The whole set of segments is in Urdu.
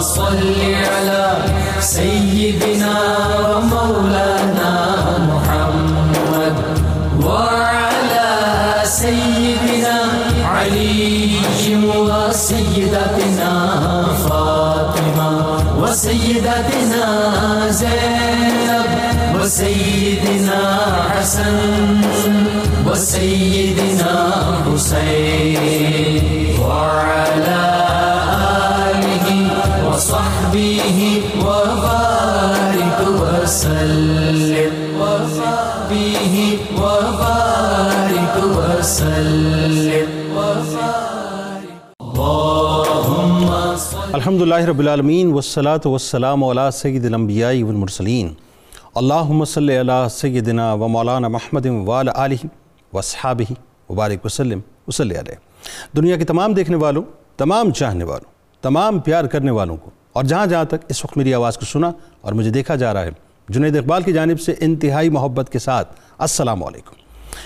صل على سيدنا الحمد للہ رب العالمین والصلاة والسلام علی سید الانبیاء والمرسلین. اللہم صلی علی سیدنا و مولانا محمد وعلی آلہ واصحابہ وبارک وسلم وصلی علیہ. دنیا کے تمام دیکھنے والوں، تمام چاہنے والوں، تمام پیار کرنے والوں کو، اور جہاں جہاں تک اس وقت میری آواز کو سنا اور مجھے دیکھا جا رہا ہے، جنید اقبال کی جانب سے انتہائی محبت کے ساتھ السلام علیکم.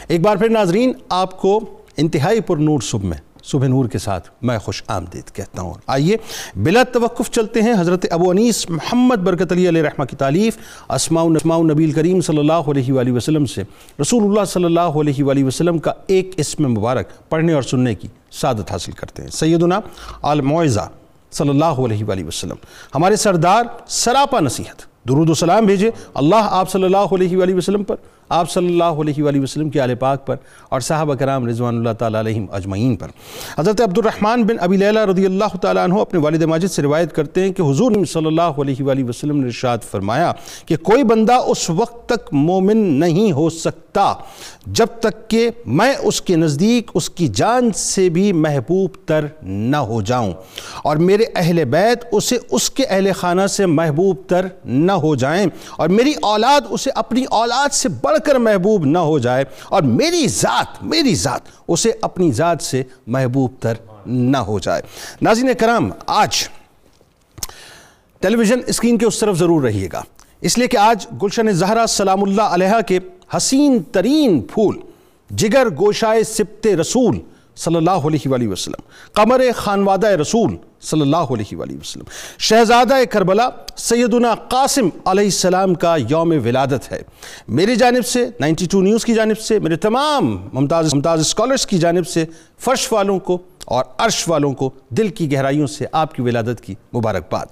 ایک بار پھر ناظرین، آپ کو انتہائی پر نور صبح میں صبح نور کے ساتھ میں خوش آمدید کہتا ہوں۔ آئیے، بلا توقف چلتے ہیں حضرت ابو انیس محمد برکت علی علیہ رحمہ کی تعلیف اسماء اسماء نبی کریم صلی اللہ علیہ وآلہ وسلم سے۔ رسول اللہ صلی اللہ علیہ وآلہ وسلم کا ایک اسم مبارک پڑھنے اور سننے کی سعادت حاصل کرتے ہیں۔ سیدنا المعزہ صلی اللہ علیہ وآلہ وسلم، ہمارے سردار سراپا نصیحت، درود و سلام بھیجے اللہ آپ صلی اللہ علیہ وآلہ وسلم پر۔ آپ صلی اللہ علیہ وآلہ وسلم کے آل پاک پر اور صحابہ کرام رضوان اللہ تعالیٰ علیہم اجمعین پر۔ حضرت عبد الرحمن بن ابی لیلہ رضی اللہ تعالیٰ عنہ اپنے والد ماجد سے روایت کرتے ہیں کہ حضور صلی اللہ علیہ وآلہ وسلم نے ارشاد فرمایا کہ کوئی بندہ اس وقت تک مومن نہیں ہو سکتا جب تک کہ میں اس کے نزدیک اس کی جان سے بھی محبوب تر نہ ہو جاؤں اور میرے اہل بیت اسے اس کے اہل خانہ سے محبوب تر نہ ہو جائیں اور میری اولاد اسے اپنی اولاد سے بڑھ کر محبوب نہ ہو جائے اور میری ذات میری ذات، اسے اپنی ذات سے محبوب تر نہ ہو جائے۔ ناظرین کرام، آج ٹیلی ویژن اسکرین کے اس طرف ضرور رہیے گا۔ اس لیے کہ آج گلشن زہرہ سلام اللہ علیہ کے حسین ترین پھول، جگر گوشائے سبت رسول صلی اللہ علیہ وآلہ وسلم. قمر خانوادہ رسول صلی اللہ علیہ وآلہ وسلم. شہزادہ کربلا سیدنا قاسم علیہ السلام کا یوم ولادت ہے. میری جانب سے، نائنٹی ٹو نیوز کی جانب سے، میرے تمام ممتاز ممتاز اسکالرس کی جانب سے فرش والوں کو اور عرش والوں کو دل کی گہرائیوں سے آپ کی ولادت کی مبارکباد.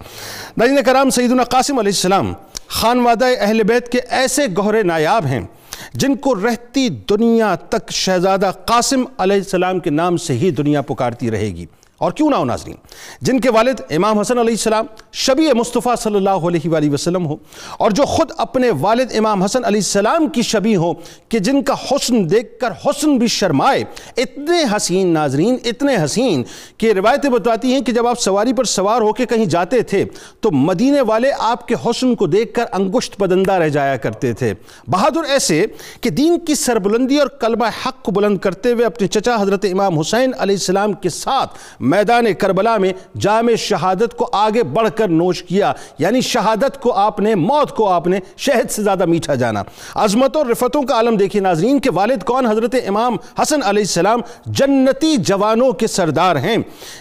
ناظرین کرام سیدنا قاسم علیہ السلام خانوادہ اہل بیت کے ایسے گہرے نایاب ہیں جن کو رہتی دنیا تک شہزادہ قاسم علیہ السلام کے نام سے ہی دنیا پکارتی رہے گی۔ اور کیوں نہ ہو ناظرین؟ جن کے والد امام حسن علیہ السلام، شبیہ مصطفیٰ صلی اللہ علیہ وآلہ وسلم ہو اور جو خود اپنے والد امام حسن علیہ السلام کی شبیہ ہو کہ جن کا حسن دیکھ کر حسن بھی شرمائے، اتنے حسین ناظرین، اتنے حسین کہ روایتیں بتاتی ہیں کہ جب آپ سواری پر سوار ہو کے کہیں جاتے تھے، تو مدینے والے آپ کے حسن کو دیکھ کر انگشت پدندہ رہ جایا کرتے تھے۔ بہادر ایسے کہ دین کی سربلندی اور کلمہ حق کو بلند کرتے ہوئے اپنے چچا حضرت امام حسین علیہ السلام کے ساتھ میدان کربلا میں جام شہادت کو آگے بڑھ کر نوش کیا۔ یعنی شہادت کو آپ نے، موت کو آپ نے شہد سے زیادہ میٹھا جانا۔ عظمت اور رفتوں کا عالم دیکھیں ناظرین کہ والد کون؟ حضرت امام حسن علیہ السلام جنتی جوانوں کے سردار ہیں۔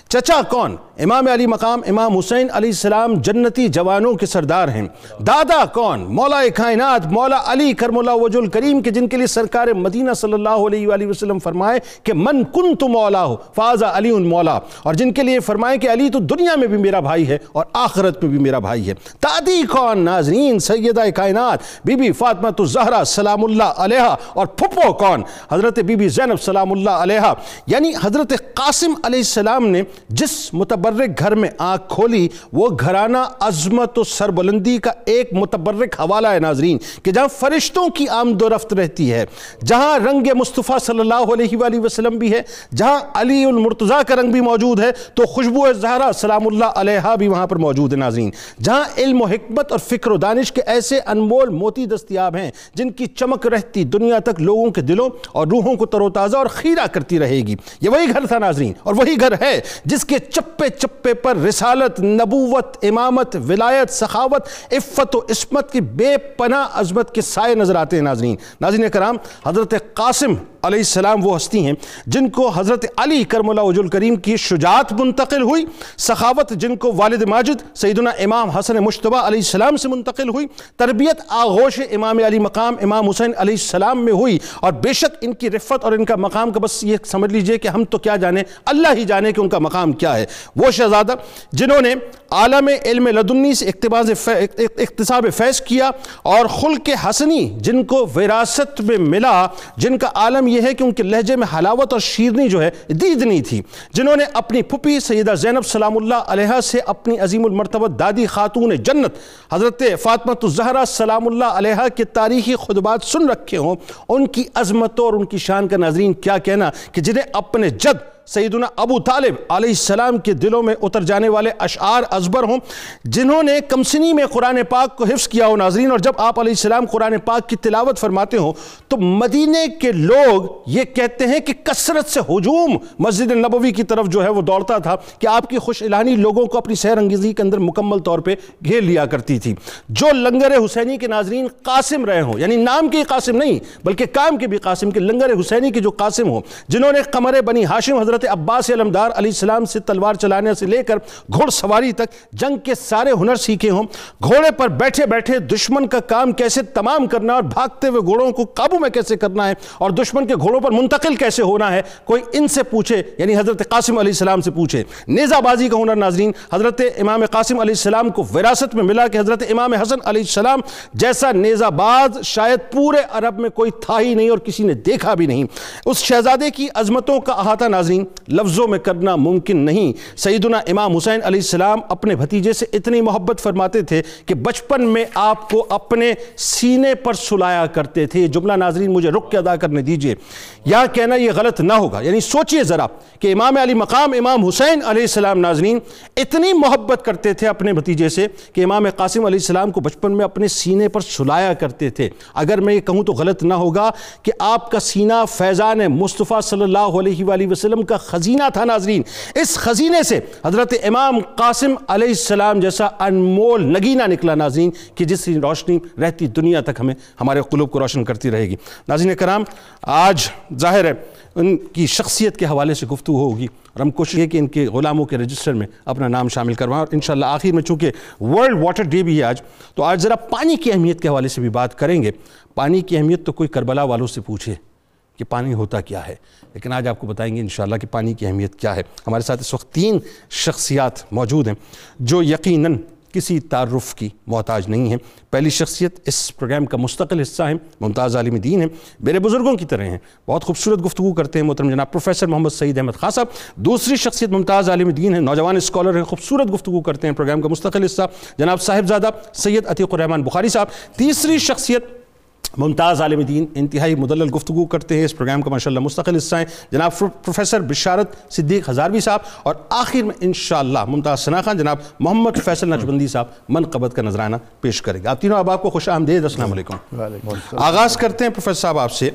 چچا کون؟ امام علی مقام، امام حسین علیہ السلام جنتی جوانوں کے سردار ہیں۔ دادا کون؟ مولا کائنات، مولا علی کرم اللہ وجہ الکریم کے، جن کے لیے سرکار مدینہ صلی اللہ علیہ وآلہ وسلم فرمائے کہ من کنت مولا ہو فازا علی مولا اور جن کے لیے فرمائے کہ علی تو دنیا میں بھی میرا بھائی ہے اور آخرت میں بھی میرا بھائی ہے۔ دادی کون ناظرین سیدہ کائنات بی بی فاطمہ تو زہرہ سلام اللہ علیہ اور پھپو کون؟ حضرت بی بی زینب سلام اللہ علیہ یعنی حضرت قاسم علیہ السلام نے جس متبرک گھر میں آنکھ کھولی، وہ گھرانہ عظمت و سربلندی کا ایک متبرک حوالہ ہے ناظرین کہ جہاں فرشتوں کی آمد و رفت رہتی ہے، جہاں رنگ مصطفیٰ صلی اللہ علیہ وآلہ وسلم بھی ہے، جہاں علی المرتضیٰ کا رنگ بھی موجود موجود ہے، تو خوشبو زہرہ سلام اللہ علیہ بھی وہاں پر موجود ہے ناظرین۔ جہاں علم و حکمت اور فکر و دانش کے ایسے انمول موتی دستیاب ہیں، جن کی چمک رہتی دنیا تک لوگوں کے دلوں اور روحوں کو تر و تازہ اور خیرہ کرتی رہے گی۔ یہ وہی گھر تھا، ناظرین، اور وہی گھر ہے، جس کے چپے چپے پر رسالت، نبوت، امامت، ولایت، سخاوت، عفت و عصمت کی بے پناہ عظمت کے سائے نظر آتے ہیں، ناظرین۔ ناظرین کرام حضرت قاسم علیہ السلام وہ ہستی ہیں جن کو حضرت علی کرم اللہ وجل کریم کی شجاعت منتقل ہوئی، سخاوت جن کو والد ماجد، سیدنا امام حسن مشتبہ علیہ السلام سے منتقل ہوئی، تربیت آغوش امام علی مقام، امام حسین علیہ السلام میں ہوئی اور بے شک ان کی رفت اور ان کا مقام کا بس یہ سمجھ لیجیے کہ ہم تو کیا جانے اللہ ہی جانے کہ ان کا مقام کیا ہے۔ وہ شہزادہ جنہوں نے عالم علم لدنی سے اقتصاب فیض کیا اور خلق حسنی جن کو وراثت میں ملا، جن کا عالم یہ ہے کہ ان کے لہجے میں حلاوت اور شیرنی جو ہے دیدنی تھی۔ جنہوں نے اپنی پھپی سیدہ زینب سلام اللہ علیہ سے اپنی عظیم المرتبہ دادی خاتون جنت، حضرت فاطمہ الزہرا سلام اللہ علیہ کے تاریخی خطبات سن رکھے ہوں۔ ان کی عظمتوں اور ان کی شان کا ناظرین کیا کہنا کہ جنہیں اپنے جد سیدنا ابو طالب علیہ السلام کے دلوں میں اتر جانے والے اشعار ازبر ہوں، جنہوں نے کمسنی میں قرآن پاک کو حفظ کیا ہو ناظرین، اور جب آپ علیہ السلام قرآن پاک کی تلاوت فرماتے ہوں، تو مدینے کے لوگ یہ کہتے ہیں کہ کثرت سے ہجوم مسجد نبوی کی طرف جو ہے وہ دوڑتا تھا کہ آپ کی خوش الہانی لوگوں کو اپنی سیر انگیزی کے اندر مکمل طور پہ گھیر لیا کرتی تھی۔ جو لنگر حسینی کے ناظرین قاسم رہے ہوں یعنی نام کے قاسم نہیں، بلکہ کام کے بھی قاسم کے لنگر حسینی کے جو قاسم ہوں، جنہوں نے قمر بنی ہاشم حضرت حضرت عباس علمدار علیہ السلام سے تلوار چلانے سے لے کر گھوڑ سواری تک جنگ کے سارے ہنر سیکھے ہوں۔ گھوڑے پر بیٹھے بیٹھے دشمن کا کام کیسے تمام کرنا اور بھاگتے ہوئے گھوڑوں کو قابو میں کیسے کرنا ہے اور دشمن کے گھوڑوں پر منتقل کیسے ہونا ہے، کوئی ان سے پوچھے یعنی حضرت قاسم علیہ السلام سے پوچھے۔ نیزہ بازی کا ہنر ناظرین، حضرت امام قاسم علیہ السلام کو وراثت میں ملا کہ حضرت امام حسن علیہ السلام جیسا نیزہ باز شاید پورے عرب میں کوئی تھا ہی نہیں اور کسی نے دیکھا بھی نہیں۔ اس شہزادے کی عظمتوں کا احاطہ ناظرین لفظوں میں کرنا ممکن نہیں۔ سیدنا امام حسین علیہ السلام اپنے بھتیجے سے اتنی محبت فرماتے تھے کہ بچپن میں آپ کو اپنے سینے پر سلایا کرتے تھے۔ یہ جملہ ناظرین، مجھے رک کے ادا کرنے دیجیے۔ یا کہنا یہ غلط نہ ہوگا۔ یعنی سوچئے ذرا کہ امام علی مقام، امام حسین علیہ السلام ناظرین اتنی محبت کرتے تھے اپنے بھتیجے سے کہ امام قاسم علیہ السلام کو بچپن میں اپنے سینے پر سلایا کرتے تھے۔ اگر میں یہ کہوں تو غلط نہ ہوگا کہ آپ کا سینہ فیضان مصطفیٰ صلی اللہ علیہ وآلہ وسلم کا خزینہ تھا ناظرین۔ اس خزینے سے حضرت امام قاسم علیہ السلام جیسا انمول نگینہ نکلا ناظرین کہ جس کی روشنی رہتی دنیا تک ہمیں، ہمارے قلوب کو روشن کرتی رہے گی۔ ناظرین کرام، آج ظاہر ہے ان کی شخصیت کے حوالے سے گفتگو ہوگی۔ اور ہم کوشش ہے کہ ان کے غلاموں کے رجسٹر میں اپنا نام شامل کروائیں اور انشاءاللہ آخر میں چونکہ ورلڈ واٹر ڈے بھی ہے آج، تو آج ذرا پانی کی اہمیت کے حوالے سے بھی بات کریں گے۔ پانی کی اہمیت تو کوئی کربلا والوں سے پوچھے۔ کہ پانی ہوتا کیا ہے۔ لیکن آج آپ کو بتائیں گے انشاءاللہ کہ پانی کی اہمیت کیا ہے۔ ہمارے ساتھ اس وقت تین شخصیات موجود ہیں جو یقیناً کسی تعارف کی محتاج نہیں ہیں۔ پہلی شخصیت اس پروگرام کا مستقل حصہ ہیں، ممتاز عالم دین ہیں۔ میرے بزرگوں کی طرح ہیں۔ بہت خوبصورت گفتگو کرتے ہیں محترم جناب پروفیسر محمد سعید احمد خان صاحب۔ دوسری شخصیت ممتاز عالم دین ہیں، نوجوان اسکالر ہیں، خوبصورت گفتگو کرتے ہیں پروگرام کا مستقل حصہ۔ جناب صاحبزادہ سید عتیق الرحمن بخاری صاحب۔ تیسری شخصیت ممتاز عالم دین انتہائی مدلل گفتگو کرتے ہیں اس پروگرام کا ماشاءاللہ مستقل حصہ ہیں۔ جناب پروفیسر بشارت صدیق ہزاروی صاحب اور آخر میں انشاءاللہ ممتاز ثنا خان جناب محمد فیصل نجبندی صاحب منقبت کا نظرانہ پیش کریں گے۔ آپ تینوں اب آپ کو خوش آمدید۔ السلام علیکم۔ آغاز کرتے ہیں پروفیسر صاحب آپ سے۔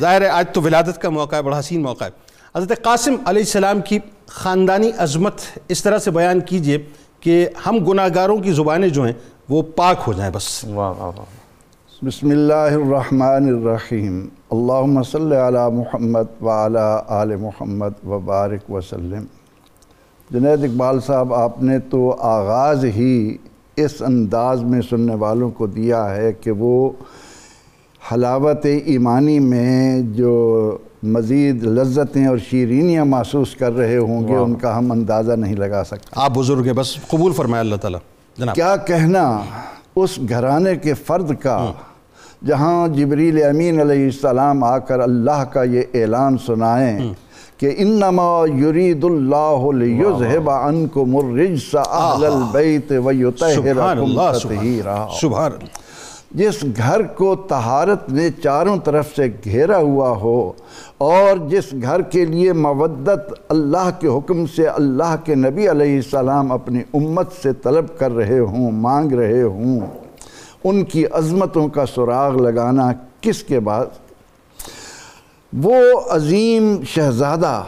ظاہر ہے آج تو ولادت کا موقع ہے بڑا حسین موقع ہے۔ حضرت قاسم علیہ السلام کی خاندانی عظمت اس طرح سے بیان کیجیے کہ ہم گناہ گاروں کی زبانیں جو ہیں وہ پاک ہو جائیں بس۔ واہ واہ واہ۔ بسم اللہ الرحمن الرحیم۔ اللہم صلی علی محمد وعلی آل محمد وبارک وسلم۔ جنید اقبال صاحب آپ نے تو آغاز ہی اس انداز میں سننے والوں کو دیا ہے کہ وہ حلاوت ایمانی میں جو مزید لذتیں اور شیرینیاں محسوس کر رہے ہوں گے ان کا ہم اندازہ نہیں لگا سکتے۔ آپ بزرگ ہیں بس قبول فرمائے اللہ تعالیٰ۔ جناب۔ کیا کہنا؟ اس گھرانے کے فرد کا جہاں جبریل امین علیہ السلام آ کر اللہ کا یہ اعلان سنائیں کہ انما یرید اللہ لیذہب عنکم الرجس اہل البیت ویطہرکم تطہیرا۔ سبحان اللہ۔ جس گھر کو طہارت نے چاروں طرف سے گھیرا ہوا ہو اور جس گھر کے لیے مودت اللہ کے حکم سے اللہ کے نبی علیہ السلام اپنی امت سے طلب کر رہے ہوں مانگ رہے ہوں۔ ان کی عظمتوں کا سراغ لگانا کس کے بعد؟ وہ عظیم شہزادہ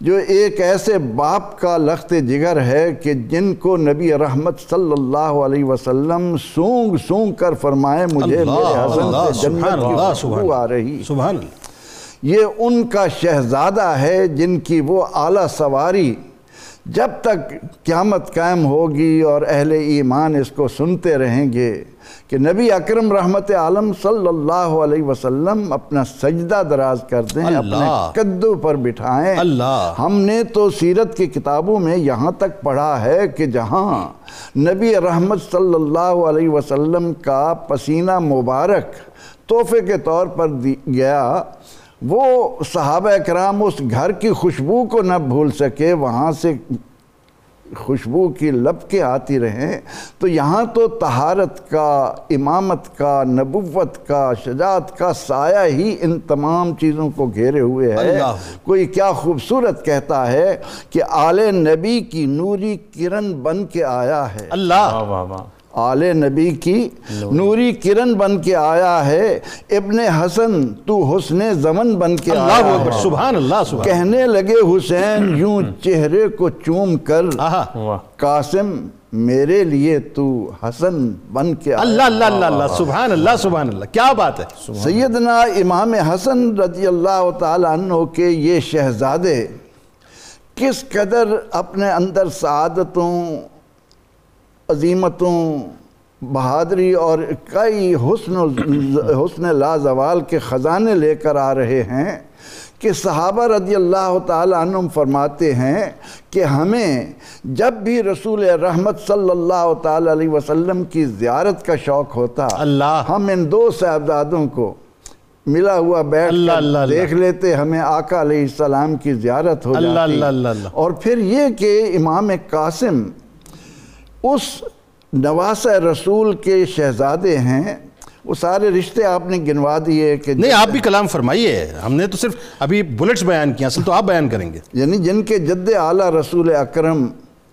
جو ایک ایسے باپ کا لخت جگر ہے کہ جن کو نبی رحمت صلی اللہ علیہ وسلم سونگ سونگ کر فرمائے مجھے میرے حسن سے جنت کی خوشبو آ رہی۔ سبحان اللہ۔ یہ ان کا شہزادہ ہے جن کی وہ اعلیٰ سواری جب تک قیامت قائم ہوگی اور اہل ایمان اس کو سنتے رہیں گے کہ نبی اکرم رحمت عالم صلی اللہ علیہ وسلم اپنا سجدہ دراز کر دیں اپنے قدو پر بٹھائیں۔ اللہ۔ ہم نے تو سیرت کی کتابوں میں یہاں تک پڑھا ہے کہ جہاں نبی رحمت صلی اللہ علیہ وسلم کا پسینہ مبارک تحفے کے طور پر دی گیا وہ صحابہ کرام اس گھر کی خوشبو کو نہ بھول سکے وہاں سے خوشبو کی لپکیں آتی رہیں۔ تو یہاں تو طہارت کا امامت کا نبوت کا شجاعت کا سایہ ہی ان تمام چیزوں کو گھیرے ہوئے ہے۔ کوئی کیا خوبصورت کہتا ہے کہ آل نبی کی نوری کرن بن کے آیا ہے۔ اللہ۔ واہ واہ واہ۔ آل نبی کی نوری کرن بن کے آیا ہے ابن حسن تو حسن زمن بن کے اللہ آیا ہے۔ سبحان اللہ سبحان کہنے لگے حسین یوں چہرے کو چوم کر قاسم میرے لیے تو حسن بن کے آیا۔ اللہ اللہ اللہ اللہ سبحان اللہ سبحان اللہ۔ کیا بات ہے؟ سیدنا امام حسن رضی اللہ تعالیٰ عنہ کے یہ شہزادے کس قدر اپنے اندر سعادتوں عظیمتوں بہادری اور کئی حسن حسن لازوال کے خزانے لے کر آ رہے ہیں کہ صحابہ رضی اللہ تعالیٰ عنہم فرماتے ہیں کہ ہمیں جب بھی رسول رحمت صلی اللہ تعالیٰ علیہ وسلم کی زیارت کا شوق ہوتا اللہ۔ ہم ان دو صاحبزادوں کو ملا ہوا بیٹھ اللہ کر اللہ اللہ۔ دیکھ لیتے ہمیں آقا علیہ السلام کی زیارت ہو اللہ جاتی۔ اللہ اللہ اللہ۔ اور پھر یہ کہ امام قاسم اس نواس رسول کے شہزادے ہیں وہ سارے رشتے آپ نے گنوا دیے کہ نہیں آپ بھی کلام فرمائیے۔ ہم نے تو صرف ابھی بلٹس بیان کیا اصل تو آپ بیان کریں گے۔ یعنی جن کے جد اعلیٰ رسول اکرم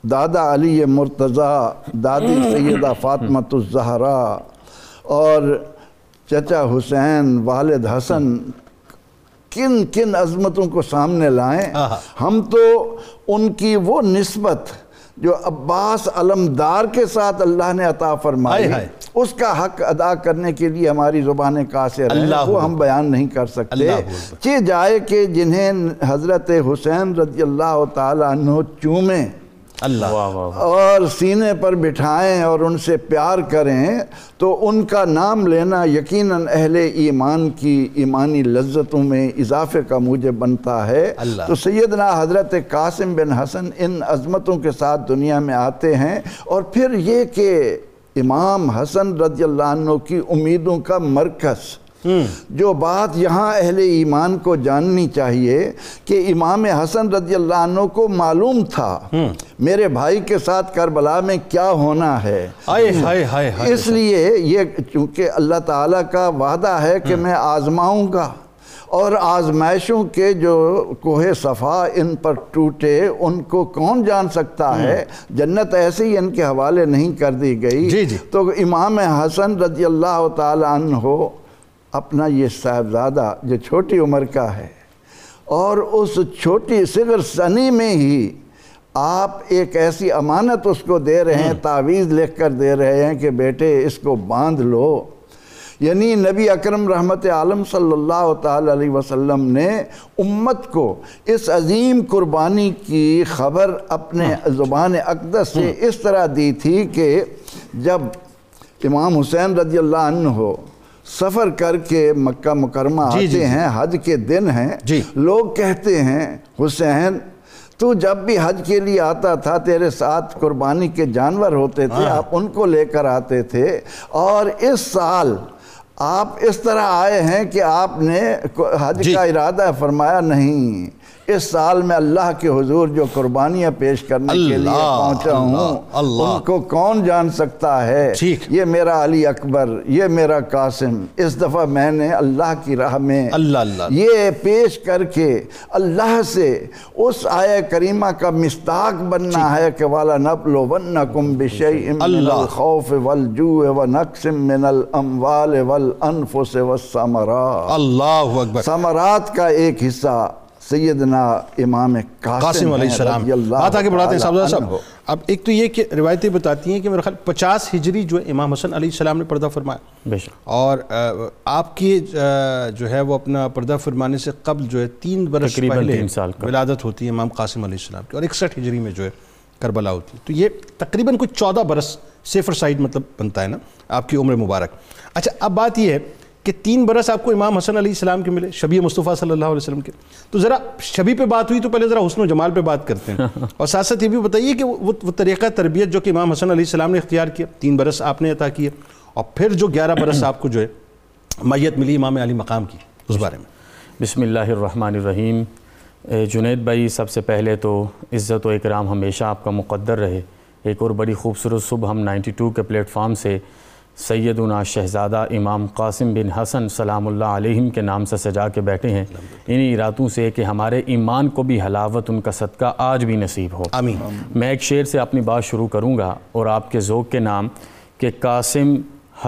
دادا علی مرتضیٰ دادی سیدہ فاطمۃ الزہرا اور چچا حسین والد حسن کن کن عظمتوں کو سامنے لائیں۔ ہم تو ان کی وہ نسبت جو عباس علمدار کے ساتھ اللہ نے عطا فرمائی۔ اس کا حق ادا کرنے کے لیے ہماری زبانیں قاصر ہیں وہ ہم بیان نہیں کر سکتے۔ چہ جائے کہ جنہیں حضرت حسین رضی اللہ تعالیٰ عنہ چومیں اللہ۔ اور سینے پر بٹھائیں اور ان سے پیار کریں تو ان کا نام لینا یقیناً اہل ایمان کی ایمانی لذتوں میں اضافے کا موجب بنتا ہے۔ تو سیدنا حضرت قاسم بن حسن ان عظمتوں کے ساتھ دنیا میں آتے ہیں اور پھر یہ کہ امام حسن رضی اللہ عنہ کی امیدوں کا مرکز جو بات یہاں اہل ایمان کو جاننی چاہیے کہ امام حسن رضی اللہ عنہ کو معلوم تھا میرے بھائی کے ساتھ کربلا میں کیا ہونا ہے۔ اس لیے یہ چونکہ اللہ تعالیٰ کا وعدہ ہے کہ میں آزماؤں گا اور آزمائشوں کے جو کوہ صفا ان پر ٹوٹے ان کو کون جان سکتا ہے؟ جنت ایسے ہی ان کے حوالے نہیں کر دی گئی۔ جی، جی۔ تو امام حسن رضی اللہ تعالیٰ عنہ اپنا یہ صاحبزادہ جو چھوٹی عمر کا ہے، اور اس چھوٹی صغر سنی میں ہی آپ ایک ایسی امانت اس کو دے رہے ہیں، تعویذ لکھ کر دے رہے ہیں کہ بیٹے اس کو باندھ لو۔ یعنی نبی اکرم رحمت عالم صلی اللہ تعالی علیہ وسلم نے امت کو اس عظیم قربانی کی خبر اپنے زبان اقدس سے اس طرح دی تھی کہ جب امام حسین رضی اللہ عنہ ہو سفر کر کے مکہ مکرمہ جی، جی، آتے جی۔ ہیں حج کے دن ہیں جی۔ لوگ کہتے ہیں حسین تو جب بھی حج کے لیے آتا تھا تیرے ساتھ قربانی کے جانور ہوتے تھے ہاں۔ آپ ان کو لے کر آتے تھے اور اس سال آپ اس طرح آئے ہیں کہ آپ نے حج جی۔ کا ارادہ فرمایا نہیں اس سال میں اللہ کے حضور جو قربانیاں پیش کرنے کے لیے اللہ، پہنچا ہوں۔ ان کو کون جان سکتا ہے۔ یہ میرا علی اکبر یہ میرا قاسم۔ اس دفعہ میں نے اللہ کی راہ میں یہ پیش کر کے اللہ سے اس آیہ کریمہ کا مستاق بننا ہے کہ والا نبلو ونکم بشیء من۔ الخوف والجوع ونقص من الاموال والانفس والثمرات۔ اللہ اکبر۔ ثمرات کا ایک حصہ۔ سیدنا امام قاسم قاسم علیہ السلام۔ بات آگے بڑھاتے ہیں صاحب۔ صاحب اب ایک تو یہ کہ روایتیں بتاتی ہیں کہ میرا خیال پچاس ہجری جو امام حسن علیہ السلام نے پردہ فرمایا۔ بے شک۔ اور آپ کی جو ہے وہ اپنا پردہ فرمانے سے قبل جو ہے تین برس پہلے تین سال کا۔ ولادت ہوتی ہے امام قاسم علیہ السلام کی اور اکسٹھ ہجری میں جو ہے کربلا ہوتی ہے۔ تو یہ تقریباً کچھ چودہ برس سیفر سائڈ مطلب بنتا ہے نا آپ کی عمر مبارک۔ اچھا اب بات یہ ہے کہ تین برس آپ کو امام حسن علیہ السلام کے ملے شبیہ مصطفیٰ صلی اللہ علیہ وسلم کے۔ تو ذرا شبی پہ بات ہوئی تو پہلے ذرا حسن و جمال پہ بات کرتے ہیں۔ اور ساتھ ساتھ یہ بھی بتائیے کہ وہ وہ طریقہ تربیت جو کہ امام حسن علیہ السلام نے اختیار کیا تین برس آپ نے عطا کیے اور پھر جو گیارہ برس آپ کو جو ہے میت ملی امام علی مقام کی اس بارے میں۔ بسم اللہ الرحمن الرحیم۔ جنید بھائی سب سے پہلے تو عزت و اکرام ہمیشہ آپ کا مقدر رہے۔ ایک اور بڑی خوبصورت صبح ہم نائنٹی ٹو کے پلیٹ فارم سے سیدنا شہزادہ امام قاسم بن حسن سلام اللہ علیہم کے نام سے سجا کے بیٹھے ہیں۔ انہی راتوں سے کہ ہمارے ایمان کو بھی حلاوت ان کا صدقہ آج بھی نصیب ہو۔ آمین۔ میں ایک شعر سے اپنی بات شروع کروں گا اور آپ کے ذوق کے نام کہ قاسم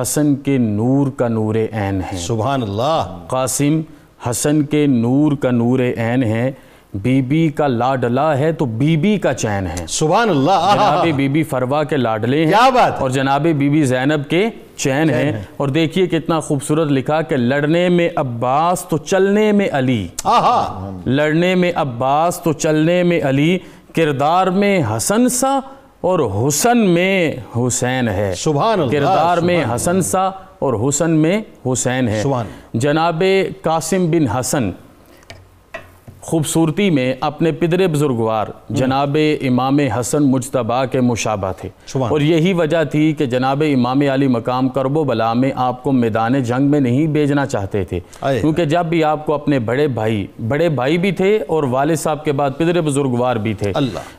حسن کے نور کا نور عین ہے۔ سبحان اللہ۔ قاسم حسن کے نور کا نور عین ہے۔ بی بی کا لاڈلا ہے تو بی بی کا چین ہے۔ سبحان اللہ۔ جناب بی بی فروا کے لاڈلے ہیں کیا بات؟ اور جناب بی بی زینب کے چین ہیں۔ اور دیکھیے کتنا خوبصورت لکھا کہ لڑنے میں عباس تو چلنے میں علی۔ لڑنے میں عباس تو چلنے میں علی۔ کردار میں حسن سا اور حسن میں حسین ہے۔ سبحان اللہ کردار میں حسن سا اور حسن میں حسین ہے۔ جناب قاسم بن حسن خوبصورتی میں اپنے پدر بزرگوار جناب امام حسن مجتبہ کے مشابہ تھے اور یہی وجہ تھی کہ جناب امام علی مقام کرب و بلا میں آپ کو میدان جنگ میں نہیں بھیجنا چاہتے تھے۔ کیونکہ جب بھی آپ کو اپنے بڑے بھائی بڑے بھائی بھی تھے اور والد صاحب کے بعد پدر بزرگوار بھی تھے۔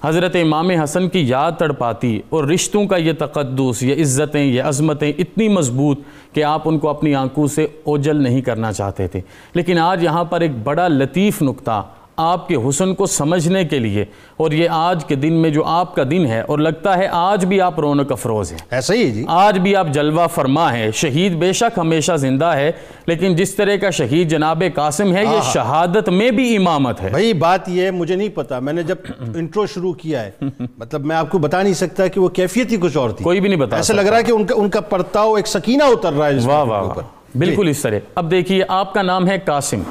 حضرت امام حسن کی یاد تڑپاتی اور رشتوں کا یہ تقدس یہ عزتیں یہ عظمتیں اتنی مضبوط کہ آپ ان کو اپنی آنکھوں سے اوجل نہیں کرنا چاہتے تھے لیکن آج یہاں پر ایک بڑا لطیف نقطہ آپ کے حسن کو سمجھنے کے لیے اور یہ آج کے دن میں جو آپ کا دن ہے اور لگتا ہے آج بھی آپ رونق افروز ہیں۔ ایسا ہی جی۔ آج بھی آپ جلوہ فرما ہے شہید بے شک ہمیشہ زندہ ہے لیکن جس طرح کا شہید جناب قاسم ہے یہ شہادت میں بھی امامت ہے۔ بھائی بات یہ ہے مجھے نہیں پتا۔ میں نے جب انٹرو شروع کیا ہے مطلب میں آپ کو بتا نہیں سکتا کہ وہ کیفیت ہی کچھ اور تھی۔ کوئی بھی نہیں بتا ایسا لگ رہا ہے کہ ان کا ان کا پرتاؤ ایک سکینہ اتر رہا ہے واہ کے واہ اوپر واہ۔ بالکل اس طرح۔ اب دیکھیے آپ کا نام ہے قاسم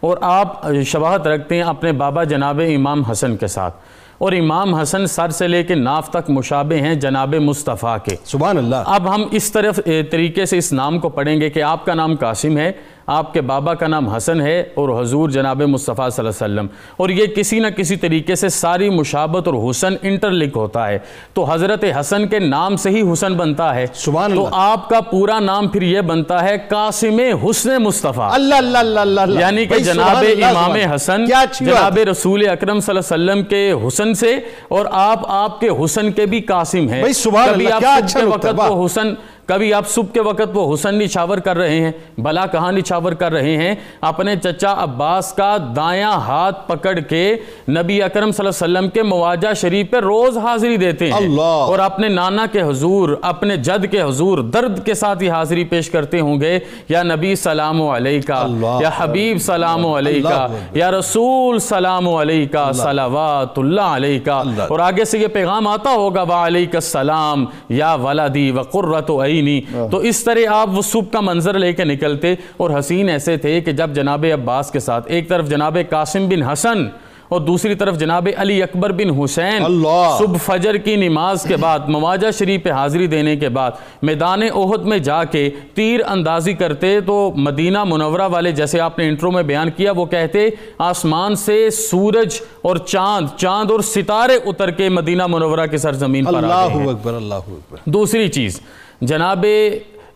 اور آپ شباہت رکھتے ہیں اپنے بابا جناب امام حسن کے ساتھ۔ اور امام حسن سر سے لے کے ناف تک مشابہ ہیں جناب مصطفیٰ کے۔ سبحان اللہ۔ اب ہم اس طرف طریقے سے اس نام کو پڑھیں گے کہ آپ کا نام قاسم ہے۔ آپ کے بابا کا نام حسن ہے اور حضور جناب مصطفیٰ صلی اللہ علیہ وسلم۔ اور یہ کسی نہ کسی طریقے سے ساری مشابت اور حسن انٹرلک ہوتا ہے۔ تو حضرت حسن کے نام سے ہی حسن بنتا ہے۔ سبحان تو اللہ۔ آپ کا پورا نام پھر یہ بنتا ہے قاسم حسن مصطفیٰ۔ اللہ اللہ اللہ اللہ اللہ۔ یعنی کہ جناب امام۔ حسن جناب۔ رسول اکرم صلی اللہ علیہ وسلم کے حسن سے اور آپ آپ کے حسن کے بھی قاسم ہیں۔ کبھی اللہ، آپ اچھا وقت حسن کبھی آپ صبح کے وقت وہ حسن نچھاور کر رہے ہیں بھلا کہاں نچھاور کر رہے ہیں۔ اپنے چچا عباس کا دایاں ہاتھ پکڑ کے نبی اکرم صلی اللہ علیہ وسلم کے مواجہ شریف پہ روز حاضری دیتے ہیں۔ اللہ۔ اور اپنے نانا کے حضور اپنے جد کے حضور درد کے ساتھ یہ حاضری پیش کرتے ہوں گے۔ یا نبی سلام علیکہ۔ یا حبیب سلام علیکہ۔ یا رسول سلام علیکہ۔ صلوات اللہ علیکہ۔ اور آگے سے یہ پیغام آتا ہوگا وعلیک السلام یا ولدی وقرۃ عینی تو اس طرح آپ وہ صبح کا منظر لے کے نکلتے اور حسین ایسے تھے کہ جب جناب عباس کے ساتھ ایک طرف جناب قاسم بن حسن اور دوسری طرف جناب علی اکبر بن حسین۔ اللہ۔ صبح فجر کی نماز کے بعد مواجہ شریف پہ حاضری دینے کے بعد میدان احد میں جا کے تیر اندازی کرتے تو مدینہ منورہ والے جیسے آپ نے انٹرو میں بیان کیا وہ کہتے آسمان سے سورج اور چاند چاند اور ستارے اتر کے مدینہ منورہ کی سرزمین پر آ گئے اللہ اکبر اللہ اکبر۔ دوسری چیز جناب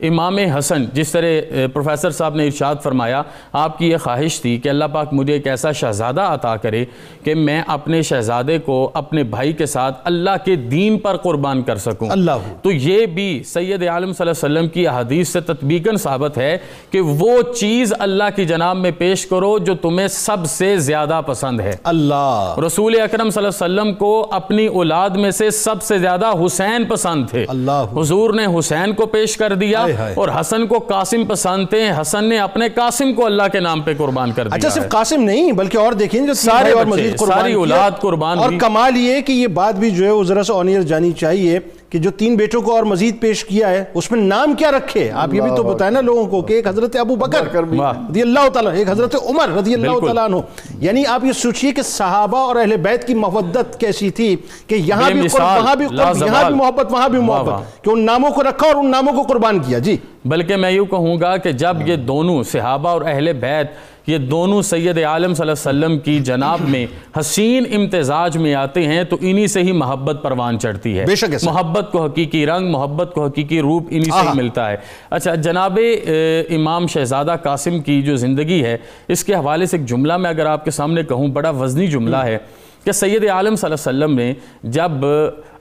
امام حسن جس طرح پروفیسر صاحب نے ارشاد فرمایا آپ کی یہ خواہش تھی کہ اللہ پاک مجھے ایک ایسا شہزادہ عطا کرے کہ میں اپنے شہزادے کو اپنے بھائی کے ساتھ اللہ کے دین پر قربان کر سکوں۔ اللہ۔ تو یہ بھی سید عالم صلی اللہ علیہ وسلم کی حدیث سے تطبیقاً ثابت ہے کہ وہ چیز اللہ کی جناب میں پیش کرو جو تمہیں سب سے زیادہ پسند ہے۔ اللہ۔ رسول اکرم صلی اللہ علیہ وسلم کو اپنی اولاد میں سے سب سے زیادہ حسین پسند تھے۔ اللہ۔ حضور نے حسین کو پیش کر دیا۔ اور حسن کو قاسم پسندتے ہیں حسن نے اپنے قاسم کو اللہ کے نام پہ قربان کر دیا اچھا صرف قاسم نہیں بلکہ اور دیکھیں جو سارے اور مزید قربان ساری۔ اولاد قربان اور۔ کمال یہ کہ یہ بات بھی جو ہے وہ ذرا سا آنیئر جانی چاہیے کہ جو تین بیٹوں کو اور مزید پیش کیا ہے اس میں نام کیا رکھے آپ یہ بھی تو بتائیں نا لوگوں کو کہ ایک حضرت ابو بکر۔ رضی اللہ تعالیٰ ایک حضرت عمر رضی اللہ۔ تعالیٰ عنہ یعنی آپ یہ سوچئے کہ صحابہ اور اہل بیت کی محبت کیسی تھی کہ یہاں بھی قرب وہاں بھی قرب۔ یہاں بھی محبت وہاں بھی۔ محبت کہ ان ناموں کو رکھا اور ان ناموں کو قربان کیا جی بلکہ میں یوں کہوں گا کہ جب یہ دونوں صحابہ اور اہل بیت یہ دونوں سید عالم صلی اللہ علیہ وسلم کی جناب میں حسین امتزاج میں آتے ہیں تو انہی سے ہی محبت پروان چڑھتی ہے بے شک۔ محبت کو حقیقی رنگ محبت کو حقیقی روپ انہی سے۔ ہی ملتا ہے اچھا جناب امام شہزادہ قاسم کی جو زندگی ہے اس کے حوالے سے ایک جملہ میں اگر آپ کے سامنے کہوں بڑا وزنی جملہ ہے کہ سید عالم صلی اللہ علیہ وسلم نے جب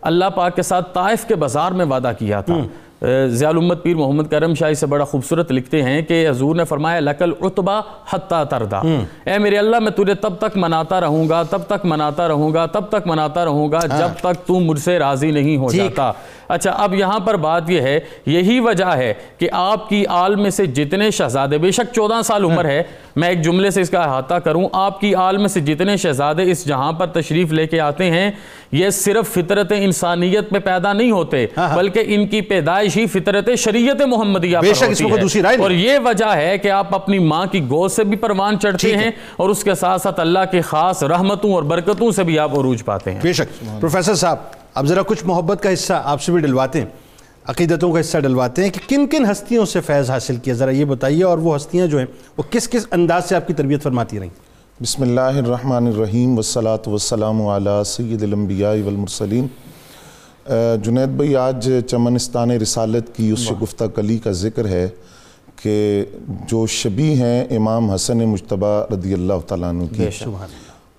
اللہ پاک کے ساتھ طائف کے بازار میں وعدہ کیا تھا ضیاء الامت پیر محمد کرم شاہی سے بڑا خوبصورت لکھتے ہیں کہ حضور نے فرمایا لکل عطبہ حتی تردا اے میرے اللہ میں تجھے تب تک مناتا رہوں گا تب تک مناتا رہوں گا تب تک مناتا رہوں گا جب تک تو مجھ سے راضی نہیں ہو جاتا۔ اچھا اب یہاں پر بات یہ ہے یہی وجہ ہے کہ آپ کی آل میں سے جتنے شہزادے بے شک چودہ سال عمر ہے میں ایک جملے سے اس کا احاطہ کروں آپ کی آل میں سے جتنے شہزادے اس جہاں پر تشریف لے کے آتے ہیں یہ صرف فطرت انسانیت پہ پیدا نہیں ہوتے بلکہ ان کی پیدائش ہی فطرت شریعت محمدیہ بے پر شک اس ہوتی میں کوئی دوسری رائے۔ اور یہ وجہ ہے کہ آپ اپنی ماں کی گود سے بھی پروان چڑھتے ہیں اور اس کے ساتھ ساتھ اللہ کے خاص رحمتوں اور برکتوں سے بھی آپ عروج پاتے ہیں۔ بے شک۔ پروفیسر صاحب اب ذرا کچھ محبت کا حصہ آپ سے بھی ڈلواتے ہیں۔ عقیدتوں کا حصہ ڈلواتے ہیں کہ کن کن ہستیوں سے فیض حاصل کیا ذرا یہ بتائیے اور وہ ہستیاں جو ہیں وہ کس کس انداز سے آپ کی تربیت فرماتی رہیں؟ بسم اللہ الرحمن الرحیم والصلاة والسلام علی سید الانبیاء والمرسلین۔ جنید بھائی آج چمنستان رسالت کی اس شگفتہ کلی کا ذکر ہے کہ جو شبی ہیں امام حسن مجتبہ رضی اللہ تعالیٰ عنہ کی۔